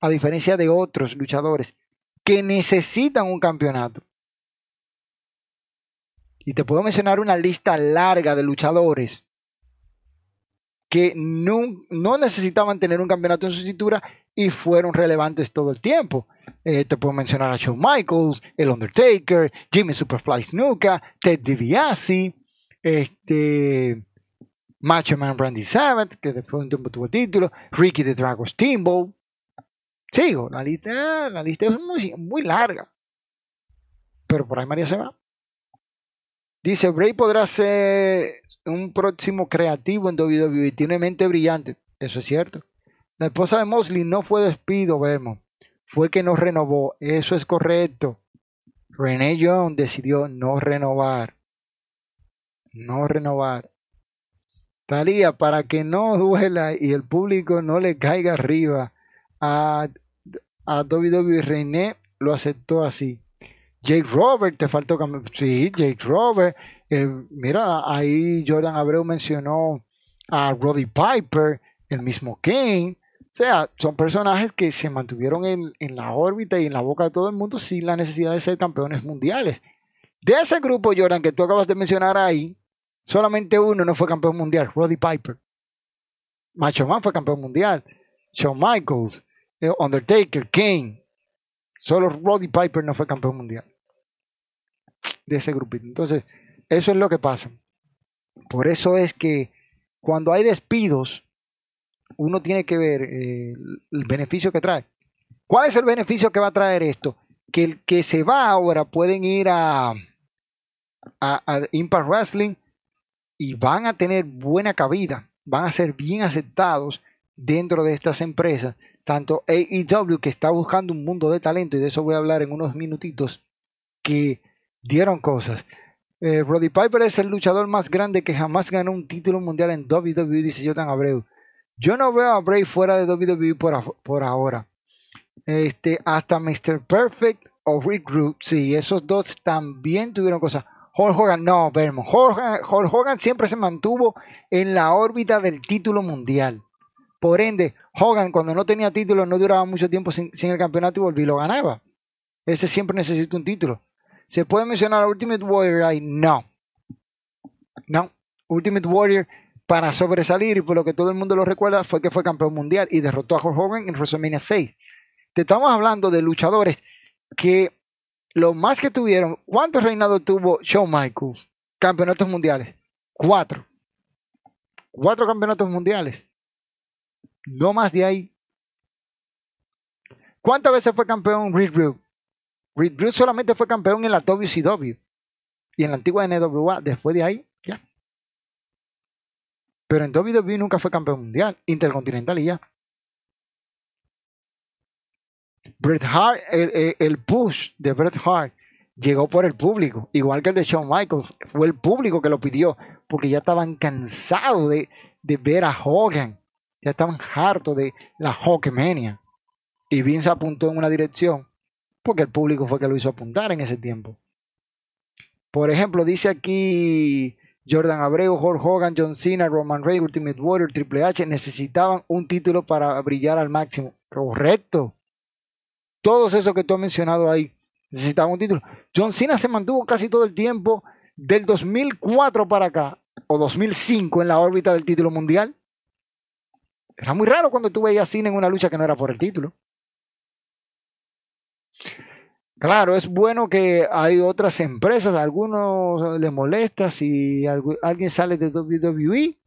a diferencia de otros luchadores que necesitan un campeonato. Y te puedo mencionar una lista larga de luchadores que no, no necesitaban tener un campeonato en su cintura y fueron relevantes todo el tiempo. Eh, te puedo mencionar a Shawn Michaels, El Undertaker, Jimmy Superfly Snuka, Ted DiBiase, este, Macho Man Randy Savage, que después de un tuvo el título, Ricky the Dragon Steamboat, Sigo, la lista, la lista es muy, larga. Pero por ahí María se va. Dice, Bray podrá ser un próximo creativo en WWE. Tiene mente brillante. Eso es cierto. La esposa de Mosley no fue despido, vemos. Fue que no renovó. Eso es correcto. René Young decidió no renovar. No renovar. Talía, para que no duela y el público no le caiga arriba a, a WWE lo aceptó así. Jake Robert, te faltó Sí, Jake Robert. Mira, ahí Jordan Abreu mencionó a Roddy Piper, el mismo Kane. O sea, son personajes que se mantuvieron en, en, la órbita y en la boca de todo el mundo sin la necesidad de ser campeones mundiales. De ese grupo, Jordan, que tú acabas de mencionar ahí, solamente uno no fue campeón mundial, Roddy Piper. Macho Man fue campeón mundial. Shawn Michaels, Undertaker, Kane. Solo Roddy Piper no fue campeón mundial de ese grupito. Entonces, eso es lo que pasa. Por eso es que cuando hay despidos, uno tiene que ver eh, el beneficio que trae. ¿Cuál es el beneficio que va a traer esto? Que el que se va ahora pueden ir a Impact Wrestling y van a tener buena cabida, van a ser bien aceptados dentro de estas empresas tanto AEW que está buscando un mundo de talento y de eso voy a hablar en unos minutitos que dieron cosas. Eh, Roddy Piper es el luchador más grande que jamás ganó un título mundial en WWE, dice Jonathan Abreu. Yo no veo a Bray fuera de WWE por, por ahora. Este, hasta Mr. Perfect o Rick sí, esos dos también tuvieron cosas. Hulk Hogan, no, Vermont. Hulk Hogan siempre se mantuvo en la órbita del título mundial. Por ende, Hogan cuando no tenía título no duraba mucho tiempo sin, el campeonato y volví y lo ganaba. Ese siempre necesita un título. ¿Se puede mencionar a Ultimate Warrior ahí? No. No. Ultimate Warrior para sobresalir y por lo que todo el mundo lo recuerda fue que fue campeón mundial y derrotó a Hogan en WrestleMania 6. Te estamos hablando de luchadores que lo más que tuvieron, ¿cuántos reinados tuvo Shawn Michaels? Campeonatos mundiales. Cuatro. Cuatro campeonatos mundiales. No más de ahí. ¿Cuántas veces fue campeón Reed Brew? Reed Brew solamente fue campeón en la WCW y en la antigua NWA. Después de ahí, ya. Pero en WWE nunca fue campeón mundial, intercontinental y ya. Bret Hart, el, push de Bret Hart llegó por el público, igual que el de Shawn Michaels. Fue el público que lo pidió, porque ya estaban cansados de ver a Hogan ya estaban hartos de la Hawkmania. Y Vince apuntó en una dirección porque el público fue que lo hizo apuntar en ese tiempo. Por ejemplo, dice aquí Jordan Abreu, Hulk Hogan, John Cena, Roman Reigns, Ultimate Warrior, Triple H necesitaban un título para brillar al máximo. Correcto. Todos esos que tú has mencionado ahí necesitaban un título. John Cena se mantuvo casi todo el tiempo del 2004 para acá o 2005 en la órbita del título mundial. Era muy raro cuando tú veías cine en una lucha que no era por el título. Claro, es bueno que hay otras empresas, a algunos les molesta si alguien sale de WWE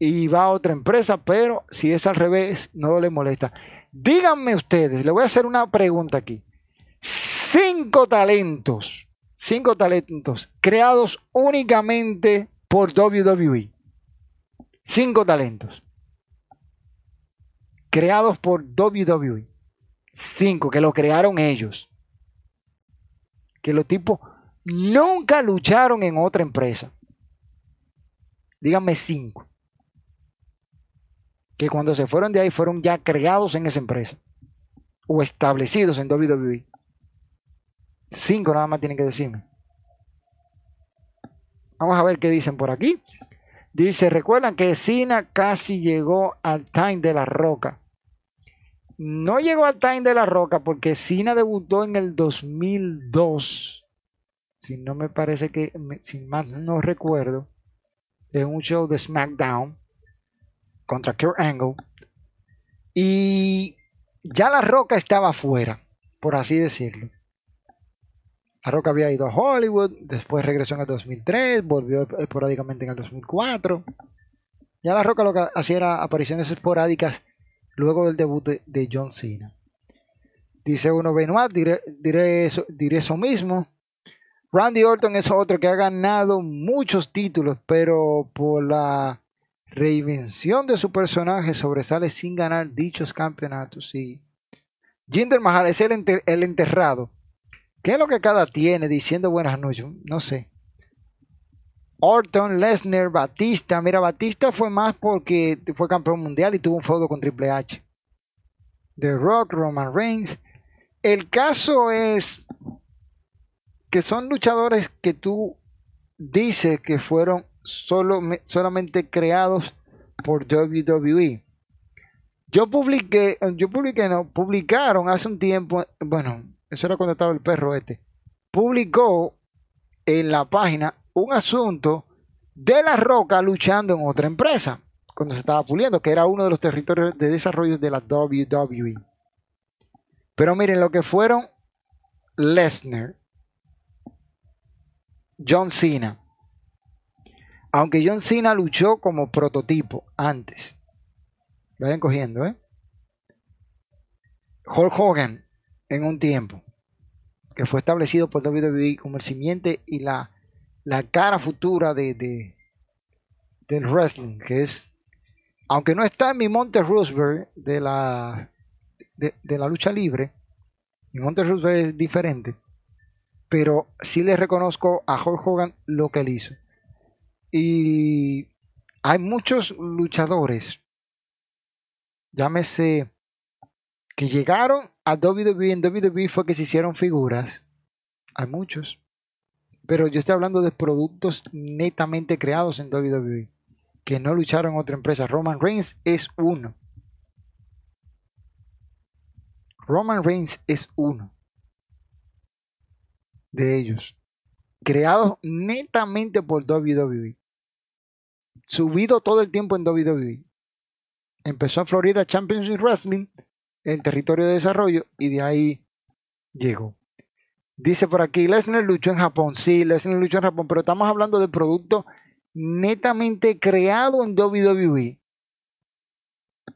y va a otra empresa, pero si es al revés, no le molesta. Díganme ustedes, le voy a hacer una pregunta aquí. Cinco talentos, cinco talentos creados únicamente por WWE. Cinco talentos creados por WWE. Cinco, que lo crearon ellos. Que los tipos nunca lucharon en otra empresa. Díganme cinco. Que cuando se fueron de ahí fueron ya creados en esa empresa. O establecidos en WWE. Cinco nada más tienen que decirme. Vamos a ver qué dicen por aquí. Dice, recuerdan que Cena casi llegó al time de la roca. No llegó al time de la roca porque Cena debutó en el 2002. Si no me parece que, si más no recuerdo, en un show de SmackDown contra Kurt Angle. Y ya la roca estaba afuera, por así decirlo. La Roca había ido a Hollywood, después regresó en el 2003, volvió esporádicamente en el 2004. Ya La Roca lo que hacía era apariciones esporádicas luego del debut de, John Cena. Dice uno, Benoit, diré, diré, eso, diré eso mismo. Randy Orton es otro que ha ganado muchos títulos, pero por la reinvención de su personaje sobresale sin ganar dichos campeonatos. Sí. Jinder Mahal es el enterrado. ¿Qué es lo que cada tiene diciendo buenas noches? No sé. Orton, Lesnar, Batista. Mira, Batista fue más porque fue campeón mundial y tuvo un feudo con Triple H. The Rock, Roman Reigns. El caso es que son luchadores que tú dices que fueron solo, solamente creados por WWE. Yo publiqué, yo publiqué, no, publicaron hace un tiempo, bueno, eso era cuando estaba el perro este, publicó en la página un asunto de La Roca luchando en otra empresa, cuando se estaba puliendo, que era uno de los territorios de desarrollo de la WWE. Pero miren lo que fueron Lesnar, John Cena. Aunque John Cena luchó como prototipo antes. Vayan cogiendo, ¿eh? Hulk Hogan en un tiempo, que fue establecido por WWE como el simiente y la, la cara futura de, de, del wrestling, que es, aunque no está en mi Monte Roosevelt de la, de, de la lucha libre, mi Monte Roosevelt es diferente, pero sí le reconozco a Hulk Hogan lo que él hizo. Y hay muchos luchadores, llámese, que llegaron a WWE. En WWE fue que se hicieron figuras. Hay muchos. Pero yo estoy hablando de productos netamente creados en WWE. Que no lucharon otra empresa. Roman Reigns es uno. Roman Reigns es uno de ellos. Creados netamente por WWE. Subido todo el tiempo en WWE. Empezó en Florida Championship Wrestling el territorio de desarrollo y de ahí llegó. Dice por aquí, Lesnar luchó en Japón. Sí, Lesnar luchó en Japón, pero estamos hablando de producto netamente creado en WWE.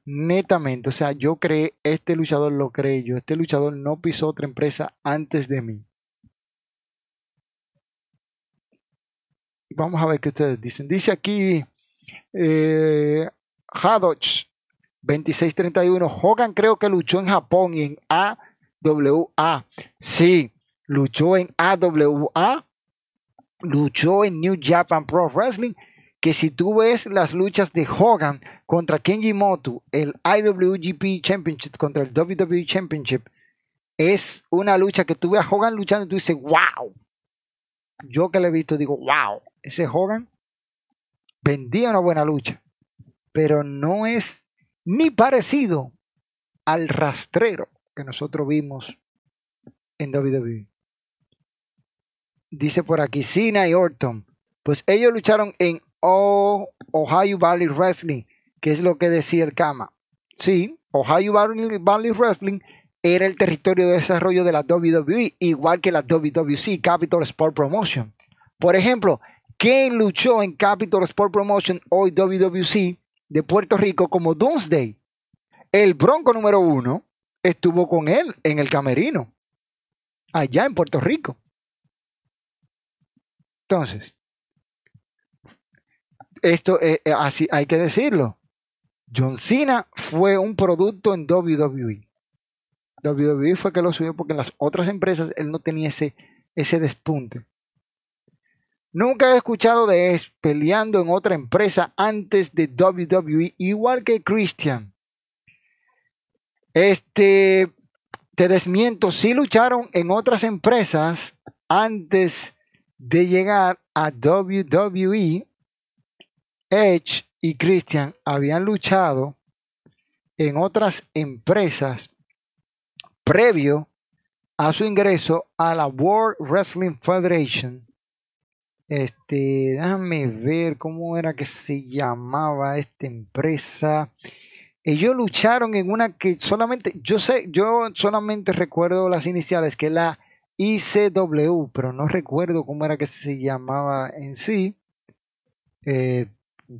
Netamente, o sea, yo creé, este luchador lo creé yo, este luchador no pisó otra empresa antes de mí. Vamos a ver qué ustedes dicen. Dice aquí eh, Hadoch 2631. Hogan creo que luchó en Japón y en AWA. Sí, luchó en AWA. Luchó en New Japan Pro Wrestling. Que si tú ves las luchas de Hogan contra Kenji Moto, el IWGP Championship contra el WWE Championship, es una lucha que tú ves a Hogan luchando y tú dices, wow. Yo que le he visto digo, wow, ese Hogan vendía una buena lucha, pero no es ni parecido al rastrero que nosotros vimos en WWE. Dice por aquí, Cena y Orton. Pues ellos lucharon en Ohio Valley Wrestling, que es lo que decía el Kama. Sí, Ohio Valley Wrestling era el territorio de desarrollo de la WWE, igual que la WWC, Capital Sport Promotion. Por ejemplo, ¿quién luchó en Capital Sport Promotion, hoy WWC, de Puerto Rico como Doomsday? El Bronco número uno estuvo con él en el camerino, allá en Puerto Rico. Entonces, esto eh, eh, así hay que decirlo. John Cena fue un producto en WWE. WWE fue que lo subió porque en las otras empresas él no tenía ese, ese despunte. Nunca he escuchado de él peleando en otra empresa antes de WWE, igual que Christian. Este, te desmiento, sí lucharon en otras empresas antes de llegar a WWE. Edge y Christian habían luchado en otras empresas previo a su ingreso a la World Wrestling Federation. Este, déjame ver cómo era que se llamaba esta empresa. Ellos lucharon en una que solamente, yo sé, yo solamente recuerdo las iniciales, que es la ICW, pero no recuerdo cómo era que se llamaba en sí. Eh,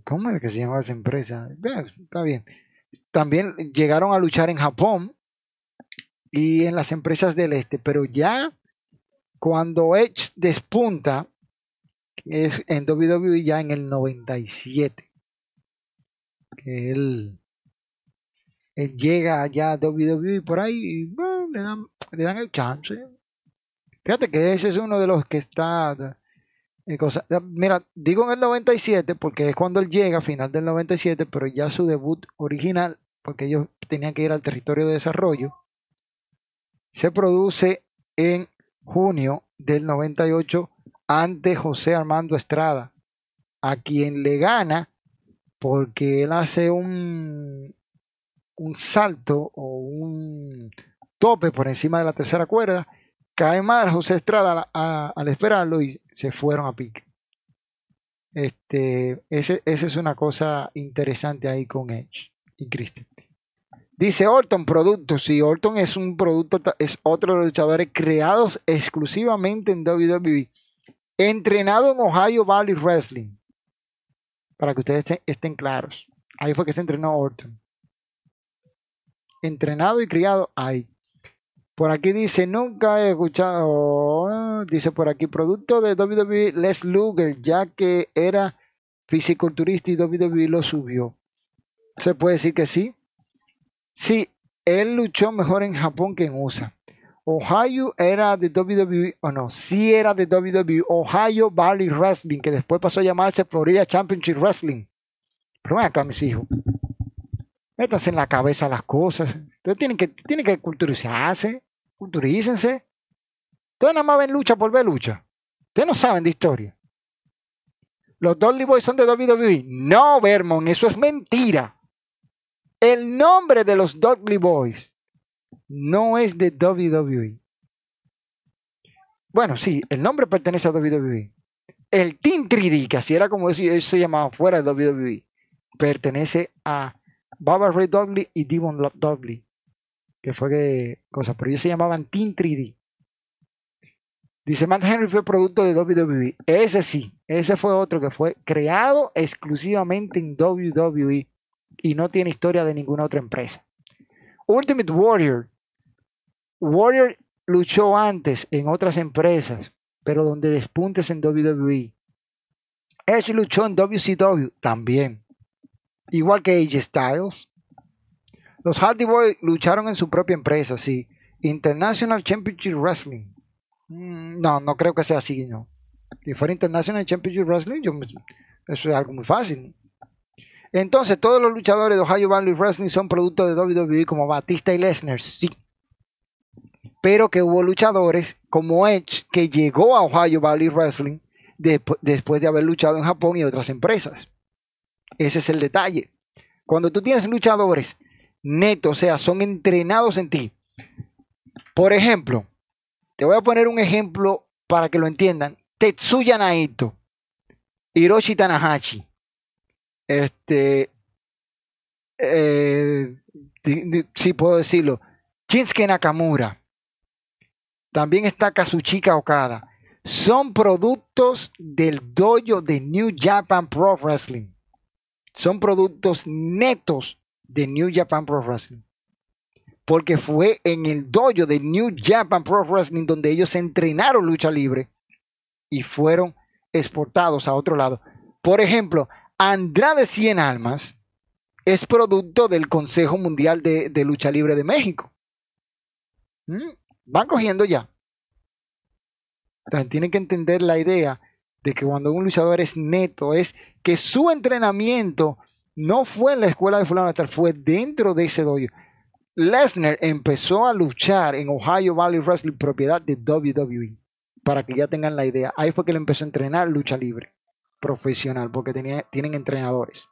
¿Cómo era que se llamaba esa empresa? está bien. También llegaron a luchar en Japón y en las empresas del este, pero ya cuando Edge despunta, es en WWE ya en el 97, que él, llega ya a WWE por ahí le, dan, le dan el chance. Fíjate que ese es uno de los que está... Eh, cosa, mira, digo en el 97 porque es cuando él llega, final del 97, pero ya su debut original, porque ellos tenían que ir al territorio de desarrollo, se produce en junio del 98 ante José Armando Estrada, a quien le gana porque él hace un, un salto o un tope por encima de la tercera cuerda, cae mal José Estrada al esperarlo y se fueron a pique. Este, ese, esa es una cosa interesante ahí con Edge y Christian. Dice Orton Productos. Sí, Orton es un producto, es otro de los luchadores creados exclusivamente en WWE. Entrenado en Ohio Valley Wrestling. Para que ustedes estén, claros. Ahí fue que se entrenó Orton. Entrenado y criado ahí. Por aquí dice, nunca he escuchado, dice por aquí, producto de WWE Les Luger, ya que era fisiculturista y WWE lo subió. Se puede decir que sí. Sí, él luchó mejor en Japón que en USA. Ohio era de WWE, o no, sí era de WWE, Ohio Valley Wrestling, que después pasó a llamarse Florida Championship Wrestling. Pero ven acá, mis hijos. Métanse en la cabeza las cosas. Ustedes tienen que, tienen que culturizarse, culturícense. Ustedes nada más ven lucha por ver lucha. Ustedes no saben de historia. Los Dudley Boys son de WWE. No, Vermont, eso es mentira. El nombre de los Dudley Boys no es de WWE. Bueno, sí, el nombre pertenece a WWE. El Team 3D, que así era como eso se llamaba fuera de WWE, pertenece a Baba Ray Dudley y Devon Dudley, que fue que cosa, pero ellos se llamaban Team 3D. Dice Matt Henry fue producto de WWE. Ese sí, ese fue otro que fue creado exclusivamente en WWE y no tiene historia de ninguna otra empresa. Ultimate Warrior. Warrior luchó antes en otras empresas, pero donde despuntes en WWE. Edge luchó en WCW también, igual que AJ Styles. Los Hardy Boys lucharon en su propia empresa, sí. International Championship Wrestling. Mm, no, no creo que sea así, no. Si fuera International Championship Wrestling, eso es algo muy fácil. Entonces, todos los luchadores de Ohio Valley Wrestling son producto de WWE como Batista y Lesnar, sí. Pero que hubo luchadores como Edge que llegó a Ohio Valley Wrestling después de haber luchado en Japón y otras empresas. Ese es el detalle. Cuando tú tienes luchadores netos, o sea, son entrenados en ti. Por ejemplo, te voy a poner un ejemplo para que lo entiendan. Tetsuya Naito Hiroshi Tanahashi. Este. Eh, sí, puedo decirlo. Shinsuke Nakamura. También está Kazuchika Okada. Son productos del dojo de New Japan Pro Wrestling. Son productos netos de New Japan Pro Wrestling. Porque fue en el dojo de New Japan Pro Wrestling donde ellos entrenaron lucha libre y fueron exportados a otro lado. Por ejemplo, Andrade 100 Almas es producto del Consejo Mundial de, Lucha Libre de México. ¿Mm? Van cogiendo ya. tienen que entender la idea de que cuando un luchador es neto, es que su entrenamiento no fue en la escuela de fulano tal, fue dentro de ese dojo. Lesnar empezó a luchar en Ohio Valley Wrestling, propiedad de WWE, para que ya tengan la idea. Ahí fue que él empezó a entrenar lucha libre profesional, porque tienen entrenadores.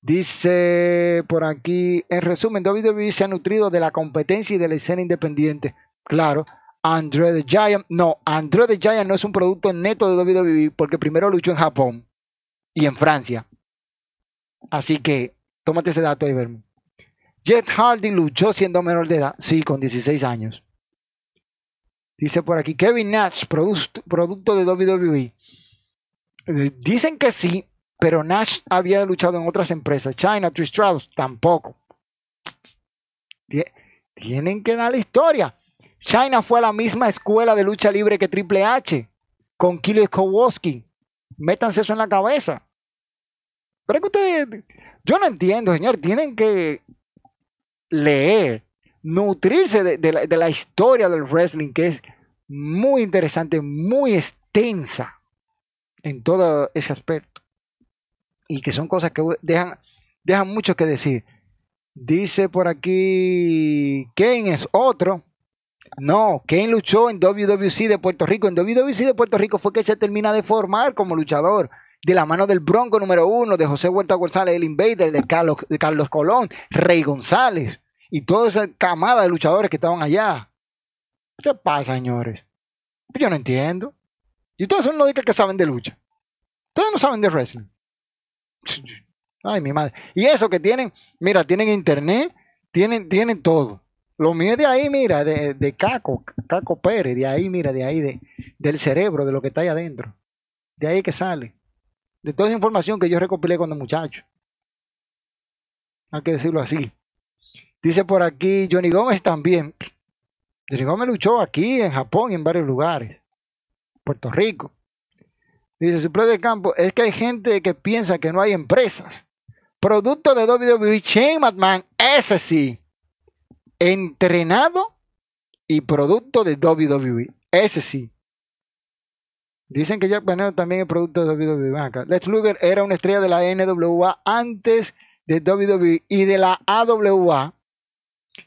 Dice por aquí, en resumen, WWE se ha nutrido de la competencia y de la escena independiente. Claro, Andre the Giant, no, Andre the Giant no es un producto neto de WWE porque primero luchó en Japón y en Francia. Así que, tómate ese dato ahí, verme. Jet Hardy luchó siendo menor de edad, sí, con 16 años. Dice por aquí, Kevin Nash, producto de WWE. Dicen que sí, pero Nash había luchado en otras empresas. China, Tristratus, tampoco. Tienen que dar la historia. China fue a la misma escuela de lucha libre que Triple H, con Killer Kowalski. Métanse eso en la cabeza. Pero que ustedes, yo no entiendo, señor, tienen que leer, nutrirse de, la, de la historia del wrestling, que es muy interesante, muy extensa en todo ese aspecto y que son cosas que dejan, dejan mucho que decir. Dice por aquí, Kane es otro. No, Kane luchó en WWC de Puerto Rico. En WWC de Puerto Rico fue que se termina de formar como luchador. De la mano del Bronco número uno, de José Huerta González, el Invader, de Carlos, de Carlos Colón, Rey González y toda esa camada de luchadores que estaban allá. ¿Qué pasa, señores? Yo no entiendo. Y ustedes son los que saben de lucha. Ustedes no saben de wrestling. Ay, mi madre. Y eso que tienen, mira, tienen internet, tienen, tienen todo. Lo mío de ahí, mira, de, de Caco, Caco Pérez, de ahí, mira, de ahí, de, del cerebro, de lo que está ahí adentro. De ahí que sale. De toda esa información que yo recopilé cuando muchacho. Hay que decirlo así. Dice por aquí, Johnny Gómez también. Johnny Gómez luchó aquí, en Japón y en varios lugares. Puerto Rico. Dice, su de campo es que hay gente que piensa que no hay empresas. Producto de WWE, Shane McMahon, ese sí. Entrenado y producto de WWE, ese sí. Dicen que Jack Banner también es producto de WWE. Lex Luger era una estrella de la NWA antes de WWE y de la AWA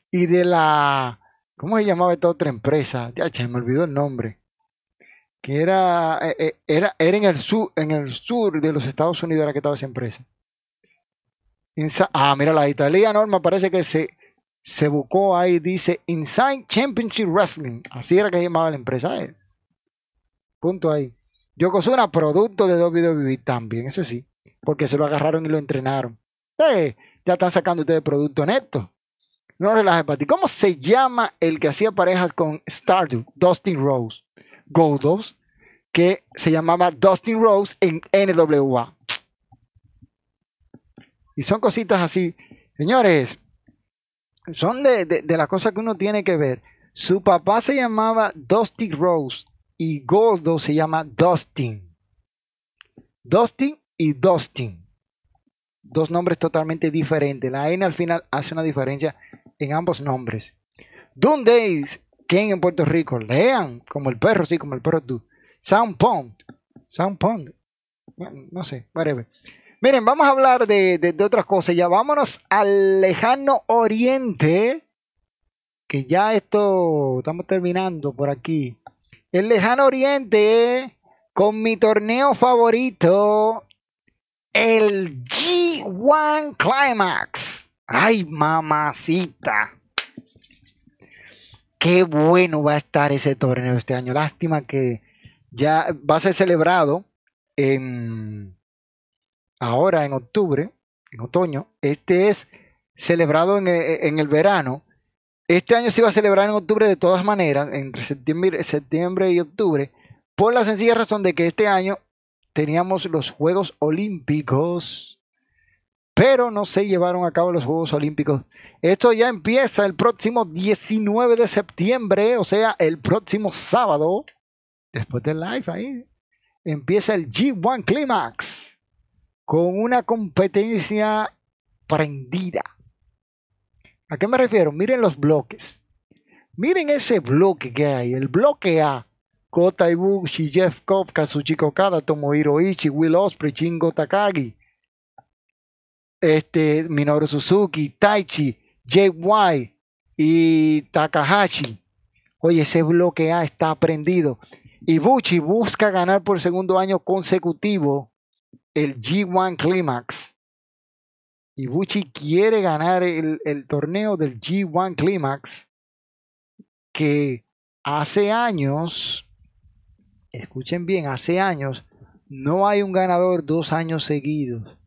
y de la... ¿Cómo se llamaba esta otra empresa? Ya, me olvidó el nombre que era, eh, eh, era, era en, el sur, en el sur de los Estados Unidos era que estaba esa empresa. ah, mira, la italiana norma parece que se, se buscó ahí, dice Inside Championship Wrestling. Así era que llamaba la empresa. Eh. Punto ahí. Yokozuna, producto de WWE también, ese sí. Porque se lo agarraron y lo entrenaron. ya están sacando ustedes producto neto. No relajes para. ¿Cómo se llama el que hacía parejas con Stardew? Dustin Rose. Goldos, que se llamaba Dustin Rose en NWA. Y son cositas así. Señores, son de, las cosas que uno tiene que ver. Su papá se llamaba Dustin Rose y Goldo se llama Dustin. Dustin y Dustin. Dos nombres totalmente diferentes. La N al final hace una diferencia en ambos nombres. Days ¿Quién en Puerto Rico? Lean, como el perro, sí, como el perro tú. Sound Pond. Sound Pond. No, sé, whatever. Miren, vamos a hablar de, de, otras cosas. Ya vámonos al lejano oriente. Que ya esto, estamos terminando por aquí. El lejano oriente, con mi torneo favorito, el G1 Climax. Ay, mamacita. Qué bueno va a estar ese torneo este año. Lástima que ya va a ser celebrado en, ahora en octubre, en otoño. Este es celebrado en, en el verano. Este año se iba a celebrar en octubre de todas maneras, entre septiembre y octubre, por la sencilla razón de que este año teníamos los Juegos Olímpicos, pero no se llevaron a cabo los Juegos Olímpicos. Esto ya empieza el próximo 19 de septiembre, o sea, el próximo sábado, después del live ahí, empieza el G1 Climax con una competencia prendida. ¿A qué me refiero? Miren los bloques. Miren ese bloque que hay, el bloque A. Kota Ibushi, Jeff Cobb, Kazuchika Okada, Tomohiro Ichi, Will Osprey, Shingo Takagi, este, Minoru Suzuki, Taichi, Jay White y Takahashi. Oye, ese bloque A está prendido. Ibuchi busca ganar por segundo año consecutivo el G1 Climax. Ibuchi quiere ganar el, el torneo del G1 Climax que hace años escuchen bien, hace años no hay un ganador dos años seguidos.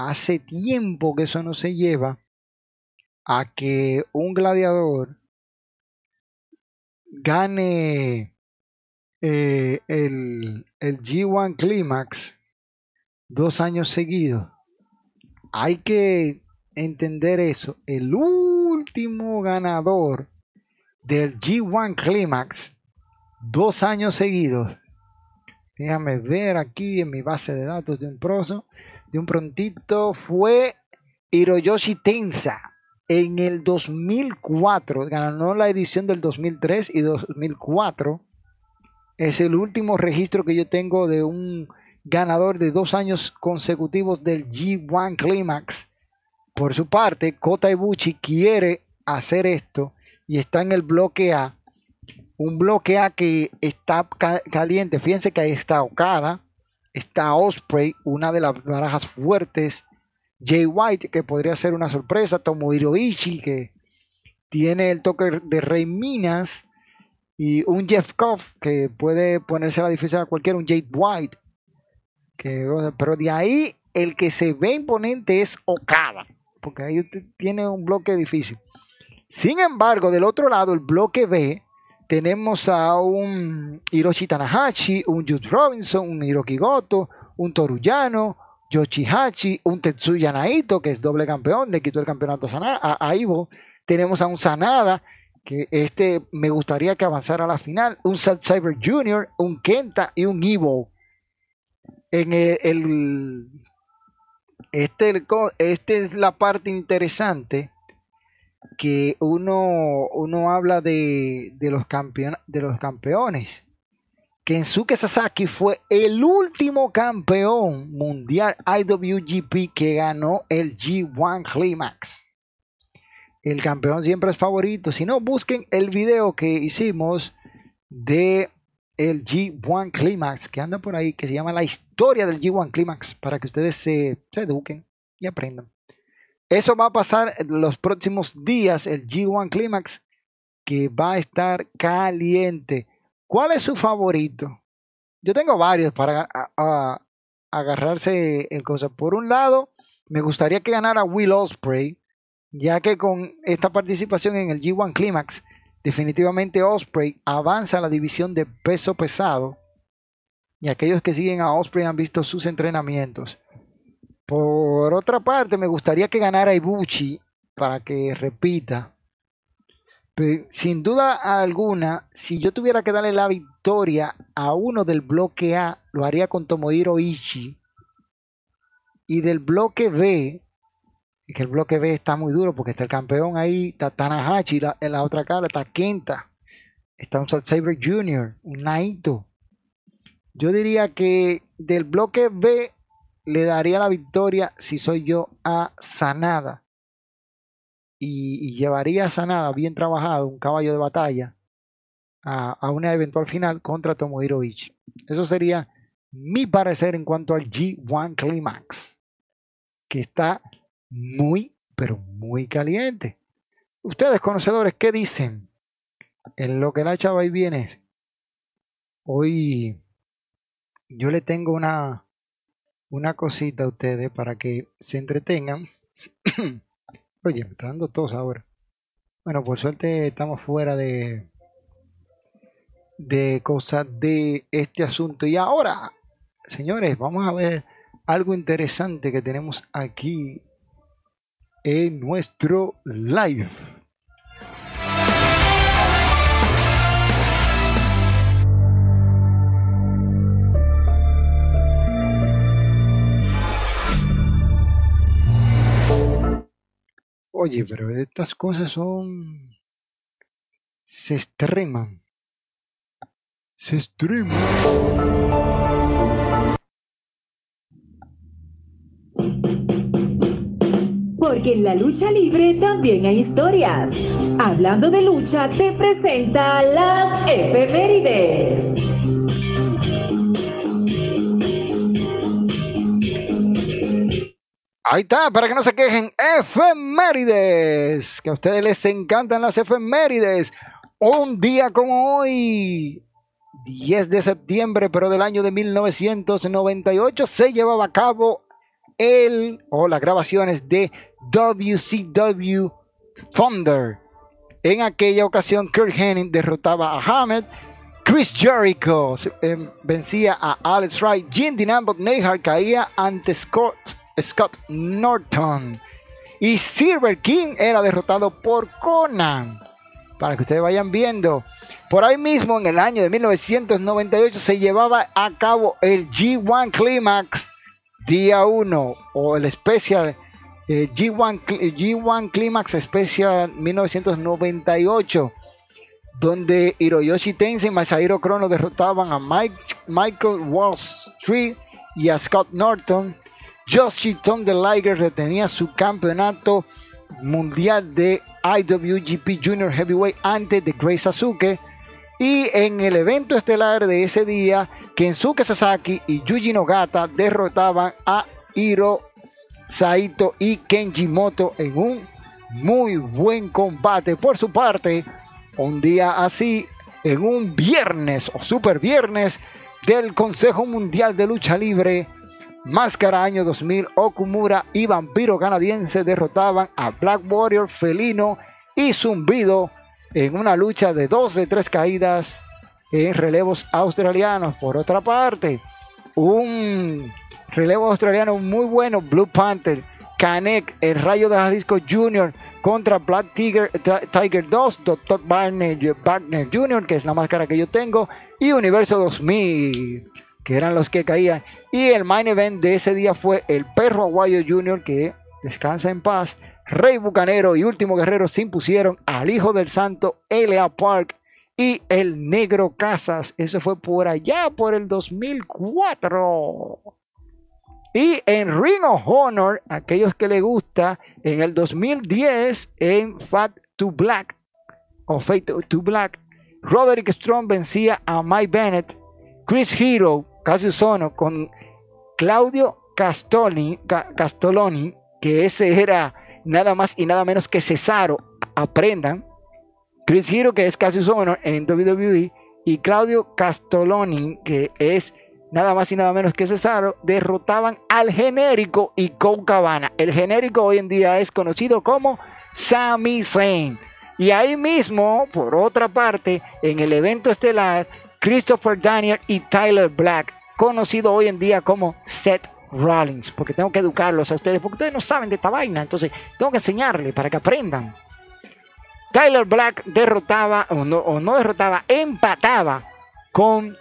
Hace tiempo que eso no se lleva a que un gladiador gane eh, el, el G1 Climax dos años seguidos. Hay que entender eso. El último ganador del G1 Climax dos años seguidos. Déjame ver aquí en mi base de datos de un proso, de un prontito, fue Hiroyoshi Tensa en el 2004. Ganó la edición del 2003 y 2004. Es el último registro que yo tengo de un ganador de dos años consecutivos del G1 Climax. Por su parte, Kota Ibuchi quiere hacer esto y está en el bloque A un bloque A que está caliente. Fíjense que ahí está Okada, está Osprey, una de las barajas fuertes. Jay White, que podría ser una sorpresa. Tomohiro Ishii, que tiene el toque de Rey Minas. Y un Jeff Cobb, que puede ponerse a la difícil a cualquiera. Un Jade White. Que, pero de ahí el que se ve imponente es Okada. Porque ahí tiene un bloque difícil. Sin embargo, del otro lado, el bloque B tenemos a un Hiroshi Tanahashi, un Jude Robinson, un Hiroki Goto, un Toruyano, Yoshihachi, un Tetsuya Naito, que es doble campeón, le quitó el campeonato a, a, Ivo. Tenemos a un Sanada, que este me gustaría que avanzara a la final, un Seth Cyber Jr., un Kenta y un Ivo. En el, este, este es la parte interesante que uno, uno habla de, los de los campeones. Kensuke Sasaki fue el último campeón mundial IWGP que ganó el G1 Climax. El campeón siempre es favorito. Si no, busquen el video que hicimos de el G1 Climax, que anda por ahí, que se llama La historia del G1 Climax, para que ustedes se, se eduquen y aprendan. Eso va a pasar en los próximos días, el G1 Climax, que va a estar caliente. ¿Cuál es su favorito? Yo tengo varios para agarrarse el cosa. Por un lado, me gustaría que ganara Will Osprey, ya que con esta participación en el G1 Climax, definitivamente Osprey avanza a la división de peso pesado. Y aquellos que siguen a Osprey han visto sus entrenamientos. Por otra parte, me gustaría que ganara Ibuchi para que repita. sin duda alguna, si yo tuviera que darle la victoria a uno del bloque A, lo haría con Tomohiro Ichi. Y del bloque B, que el bloque B está muy duro porque está el campeón ahí, está Tanahashi, en la otra cara está Kenta, está un Saber Jr., un Naito. Yo diría que del bloque B le daría la victoria si soy yo a Sanada. Y, llevaría a Sanada bien trabajado, un caballo de batalla, a, una eventual final contra Tomohiro Ichi. Eso sería mi parecer en cuanto al G1 Climax, que está muy, pero muy caliente. Ustedes, conocedores, ¿qué dicen? En lo que la chava y viene. Hoy yo le tengo una, una cosita a ustedes para que se entretengan. Oye, me está dando tos ahora. Bueno, por suerte estamos fuera de de cosas de este asunto. Y ahora, señores, vamos a ver algo interesante que tenemos aquí en nuestro live. Oye, pero estas cosas son... se extreman. Se extreman. Porque en la lucha libre también hay historias. Hablando de lucha, te presenta las efemérides. Ahí está, para que no se quejen, efemérides. Que a ustedes les encantan las efemérides. Un día como hoy, 10 de septiembre, pero del año de 1998, se llevaba a cabo el o las grabaciones de WCW Thunder. En aquella ocasión, Kurt Hennig derrotaba a Hammett. Chris Jericho eh, vencía a Alex Wright. Jim Dinambot Neyhart caía ante Scott, Scott Norton. Y Silver King era derrotado por Conan. Para que ustedes vayan viendo. Por ahí mismo, en el año de 1998, se llevaba a cabo el G1 Climax día 1 o el especial eh, G1, G1 Climax Special 1998 donde Hiroyoshi Tensei y Masahiro Krono derrotaban a Mike, Michael Wall Street y a Scott Norton. Joshi Tom de Liger retenía su campeonato mundial de IWGP Junior Heavyweight ante The Grace Sasuke. Y en el evento estelar de ese día, Kensuke Sasaki y Yuji Nogata derrotaban a Hiro Saito y Kenji Moto en un muy buen combate. Por su parte, un día así, en un viernes o super viernes del Consejo Mundial de Lucha Libre, Máscara año 2000, Okumura y Vampiro Canadiense derrotaban a Black Warrior, Felino y Zumbido en una lucha de dos de tres caídas en relevos australianos. Por otra parte, un relevo australiano muy bueno, Blue Panther, Canek, el Rayo de Jalisco Jr. contra Black Tiger, Tiger 2, Dr. Wagner Jr., que es la máscara que yo tengo, y Universo 2000, que eran los que caían. Y el main event de ese día fue el Perro Aguayo Jr., que descansa en paz. Rey Bucanero y Último Guerrero se impusieron al Hijo del Santo, L.A. Park y el Negro Casas. Eso fue por allá, por el 2004. Y en Ring of Honor, aquellos que le gusta, en el 2010, en Fat to Black, o Fate to Black, Roderick Strong vencía a Mike Bennett, Chris Hero, casi sono, con Claudio Castoloni, que ese era nada más y nada menos que Cesaro. Aprendan. Chris Hero, que es casi sono en WWE, y Claudio Castoloni, que es nada más y nada menos que Cesaro, derrotaban al genérico y Cole Cabana. El genérico hoy en día es conocido como Sami Zayn. Y ahí mismo, por otra parte, en el evento estelar, Christopher Daniel y Tyler Black, conocido hoy en día como Seth Rollins, porque tengo que educarlos a ustedes, porque ustedes no saben de esta vaina, entonces tengo que enseñarles para que aprendan. Tyler Black derrotaba, o no, o no derrotaba, empataba con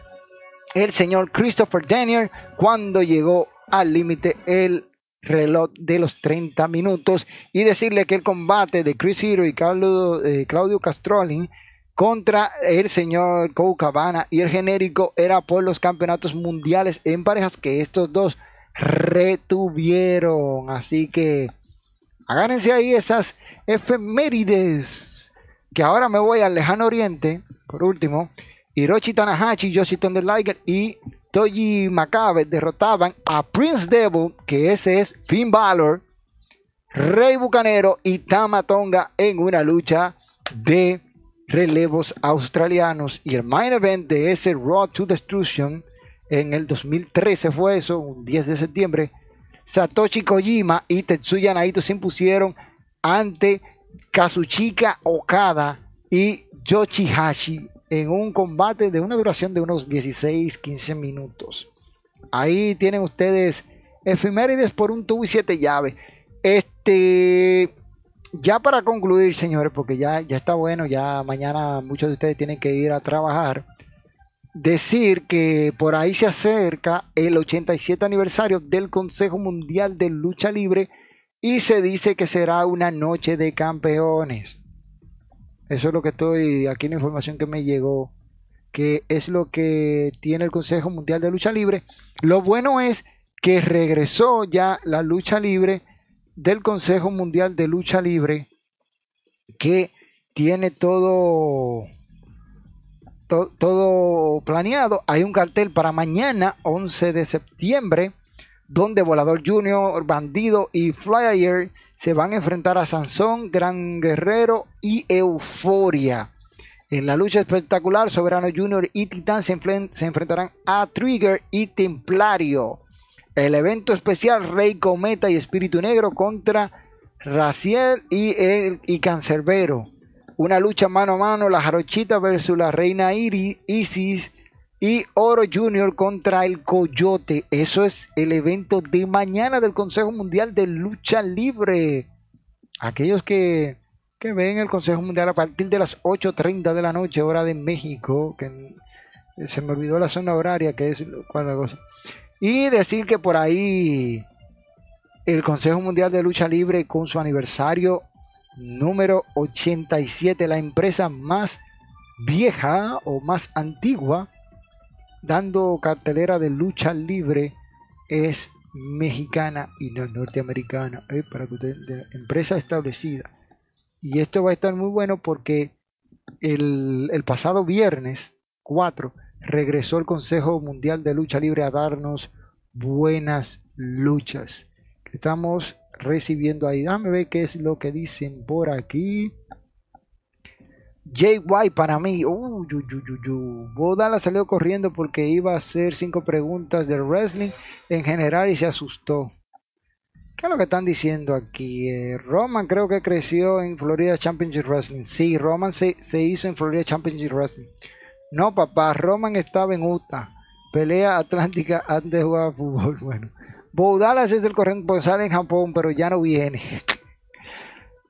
el señor Christopher Daniel cuando llegó al límite el reloj de los 30 minutos y decirle que el combate de Chris Hero y Claudio, eh, Claudio Castrolin contra el señor Cole Cabana y el genérico era por los campeonatos mundiales en parejas que estos dos retuvieron. Así que agárrense ahí esas efemérides. Que ahora me voy al lejano oriente, por último, Hiroshi Tanahashi, Yoshi Thunder Liger y Toji Makabe derrotaban a Prince Devil, que ese es Finn Balor, Rey Bucanero y Tama Tonga en una lucha de relevos australianos. Y el main event de ese Raw to Destruction En el 2013 fue eso, un 10 de septiembre. Satoshi Kojima y Tetsuya Naito se impusieron ante Kazuchika Okada y Yoshihashi en un combate de una duración de unos 16-15 minutos. Ahí tienen ustedes efemérides por un tubo y siete llaves. Este, ya para concluir, señores, porque ya, ya está bueno, ya mañana muchos de ustedes tienen que ir a trabajar. Decir que por ahí se acerca el 87 aniversario del Consejo Mundial de Lucha Libre y se dice que será una noche de campeones. Eso es lo que estoy, aquí la información que me llegó, que es lo que tiene el Consejo Mundial de Lucha Libre. Lo bueno es que regresó ya la lucha libre del Consejo Mundial de Lucha Libre, que tiene todo, todo planeado. Hay un cartel para mañana, 11 de septiembre, donde Volador Junior, Bandido y Flyer se van a enfrentar a Sansón, Gran Guerrero y Euforia. En la lucha espectacular, Soberano Junior y Titán se, enfrentarán a Trigger y Templario. El evento especial Rey Cometa y Espíritu Negro contra Raciel y, el, y Cancerbero. Una lucha mano a mano, la Jarochita versus la Reina Isis y Oro Junior contra el Coyote. Eso es el evento de mañana del Consejo Mundial de Lucha Libre. Aquellos que, que ven el Consejo Mundial a partir de las 8.30 de la noche, hora de México, que se me olvidó la zona horaria, que es cuál cosa. Y decir que por ahí el Consejo Mundial de Lucha Libre con su aniversario número 87, la empresa más vieja o más antigua dando cartelera de lucha libre es mexicana y no norteamericana. Eh, para que usted, empresa establecida. Y esto va a estar muy bueno porque el, el pasado viernes 4 regresó el Consejo Mundial de Lucha Libre a darnos buenas luchas. Estamos recibiendo ahí. Dame ver qué es lo que dicen por aquí. JY para mí, uh, Bodala salió corriendo porque iba a hacer cinco preguntas de wrestling en general y se asustó. ¿Qué es lo que están diciendo aquí? Eh, Roman creo que creció en Florida Championship Wrestling. Sí, Roman se, se, hizo en Florida Championship Wrestling. No, papá, Roman estaba en Utah. Pelea Atlántica antes de jugar fútbol. Bueno, Boudalas es el corresponsal en Japón, pero ya no viene.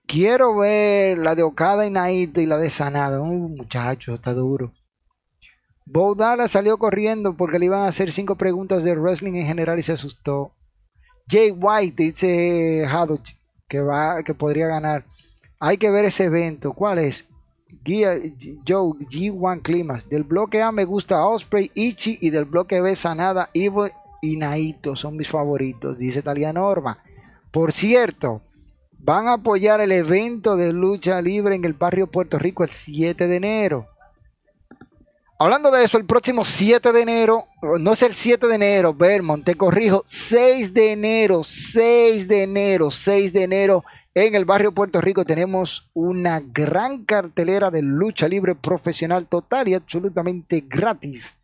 Quiero ver la de Okada y Naito y la de Sanada. Un muchacho, está duro. Bo salió corriendo porque le iban a hacer cinco preguntas de wrestling en general y se asustó. Jay White dice Haddock que va, que podría ganar. Hay que ver ese evento. ¿Cuál es? Joe G1 Climax. Del bloque A me gusta Osprey, Ichi y del bloque B Sanada, Ivo y Naito son mis favoritos, dice Talia Norma. Por cierto, van a apoyar el evento de lucha libre en el barrio Puerto Rico el 7 de enero. Hablando de eso, el próximo 7 de enero, no es el 7 de enero, Vermont, te corrijo, 6 de enero, 6 de enero, 6 de enero, en el barrio Puerto Rico tenemos una gran cartelera de lucha libre profesional total y absolutamente gratis.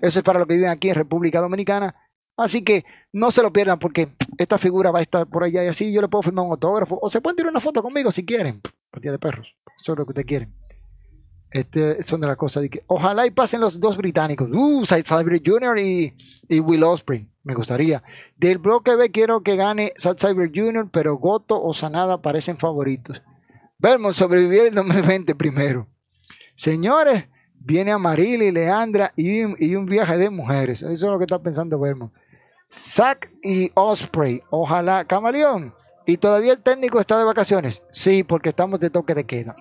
Eso es para los que viven aquí en República Dominicana. Así que no se lo pierdan porque esta figura va a estar por allá y así yo le puedo firmar un autógrafo o se pueden tirar una foto conmigo si quieren. Partida de perros. Eso es lo que ustedes quieren. Este, son de las cosas de que ojalá y pasen los dos británicos. Uh, Cyber Jr. Y, y, Will Osprey. Me gustaría. Del bloque B quiero que gane Cyber Jr., pero Goto o Sanada parecen favoritos. Vermont sobrevivió el 2020 primero. Señores, viene Amaril y Leandra y, y, un viaje de mujeres. Eso es lo que está pensando Vermont. Zack y Osprey. Ojalá. Camaleón. ¿Y todavía el técnico está de vacaciones? Sí, porque estamos de toque de queda.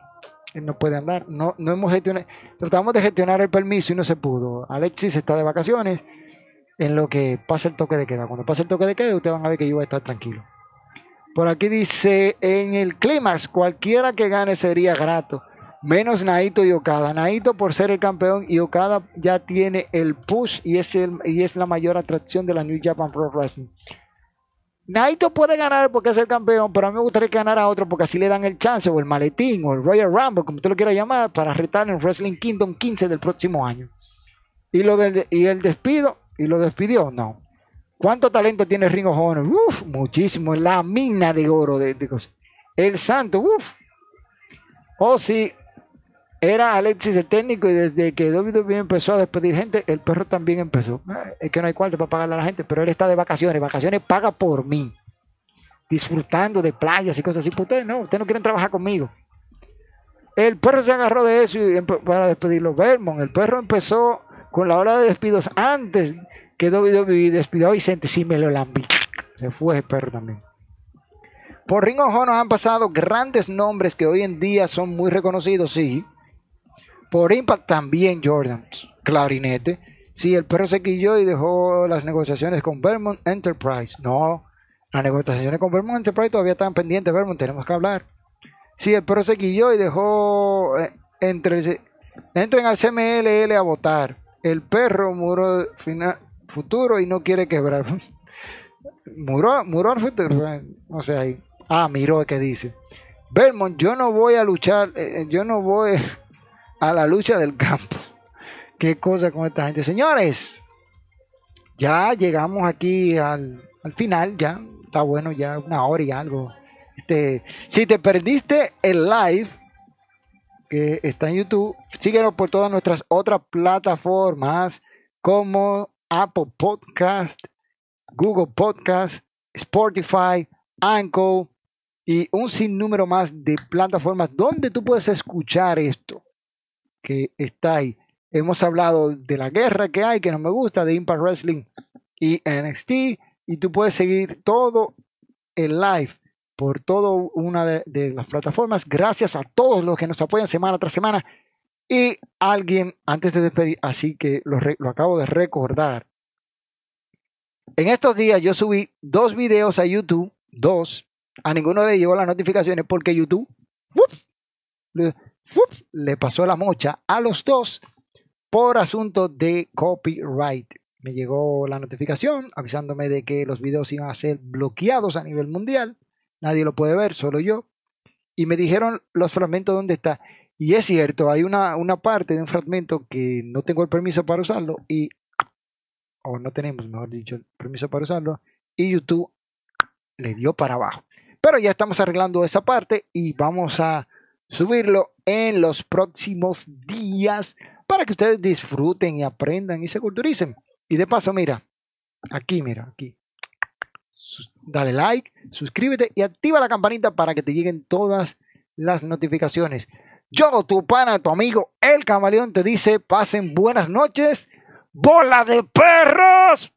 No puede andar. No, no hemos gestionado. Tratamos de gestionar el permiso y no se pudo. Alexis está de vacaciones en lo que pasa el toque de queda. Cuando pase el toque de queda, ustedes van a ver que yo voy a estar tranquilo. Por aquí dice, en el clímax, cualquiera que gane sería grato menos Naito y Okada. Naito por ser el campeón y Okada ya tiene el push y es, el, y es la mayor atracción de la New Japan Pro Wrestling. Naito puede ganar porque es el campeón, pero a mí me gustaría ganar a otro porque así le dan el chance o el maletín o el Royal Rumble, como usted lo quiera llamar, para retar en Wrestling Kingdom 15 del próximo año. Y, lo del, y el despido, y lo despidió. No. ¿Cuánto talento tiene Ringo Honor? Uf, muchísimo. La mina de oro de, de cosas. El santo, uf. Oh, sí. Era Alexis el técnico y desde que WWE empezó a despedir gente, el perro también empezó. Ah, Es que no hay cuarto para pagarle a la gente, pero él está de vacaciones. Vacaciones paga por mí. Disfrutando de playas y cosas así. Pues ustedes no, ustedes no quieren trabajar conmigo. El perro se agarró de eso y para despedirlo. Vermont, el perro empezó con la hora de despidos antes que WWE despidió a Vicente. Sí, me lo lambí. Se fue el perro también. Por Ring of Honor han pasado grandes nombres que hoy en día son muy reconocidos, sí. Por Impact también Jordan, clarinete. Sí, el perro se quilló y dejó las negociaciones con Vermont Enterprise. No, las negociaciones con Vermont Enterprise todavía están pendientes, Vermont, tenemos que hablar. Sí, el perro se quilló y dejó eh, entre entren al CMLL a votar. El perro muró fina- futuro y no quiere quebrar. muró, muró al futuro. eh, No sé ahí. Ah, miró que dice. Belmont, yo no voy a luchar, eh, yo no voy a la lucha del campo. Qué cosa con esta gente. Señores, ya llegamos aquí al, al final, ya está bueno, ya una hora y algo. Este, si te perdiste el live que está en YouTube, síguenos por todas nuestras otras plataformas como Apple Podcast, Google Podcast, Spotify, Anchor y un sinnúmero más de plataformas donde tú puedes escuchar esto que está ahí. Hemos hablado de la guerra que hay, que no me gusta, de Impact Wrestling y NXT, y tú puedes seguir todo el live por toda una de, las plataformas. Gracias a todos los que nos apoyan semana tras semana. Y alguien, antes de despedir, así que lo, acabo de recordar. En estos días yo subí dos videos a YouTube, dos. A ninguno ellos llegó las notificaciones porque YouTube. Le, pasó la mocha a los dos por asunto de copyright. Me llegó la notificación avisándome de que los videos iban a ser bloqueados a nivel mundial. Nadie lo puede ver, solo yo. Y me dijeron los fragmentos dónde está. Y es cierto, hay una, una parte de un fragmento que no tengo el permiso para usarlo y o no tenemos, mejor dicho, el permiso para usarlo y YouTube le dio para abajo. Pero ya estamos arreglando esa parte y vamos a subirlo en los próximos días para que ustedes disfruten y aprendan y se culturicen. Y de paso, mira, aquí, mira, aquí. Dale like, suscríbete y activa la campanita para que te lleguen todas las notificaciones. Yo, tu pana, tu amigo, el camaleón, te dice, pasen buenas noches, bola de perros.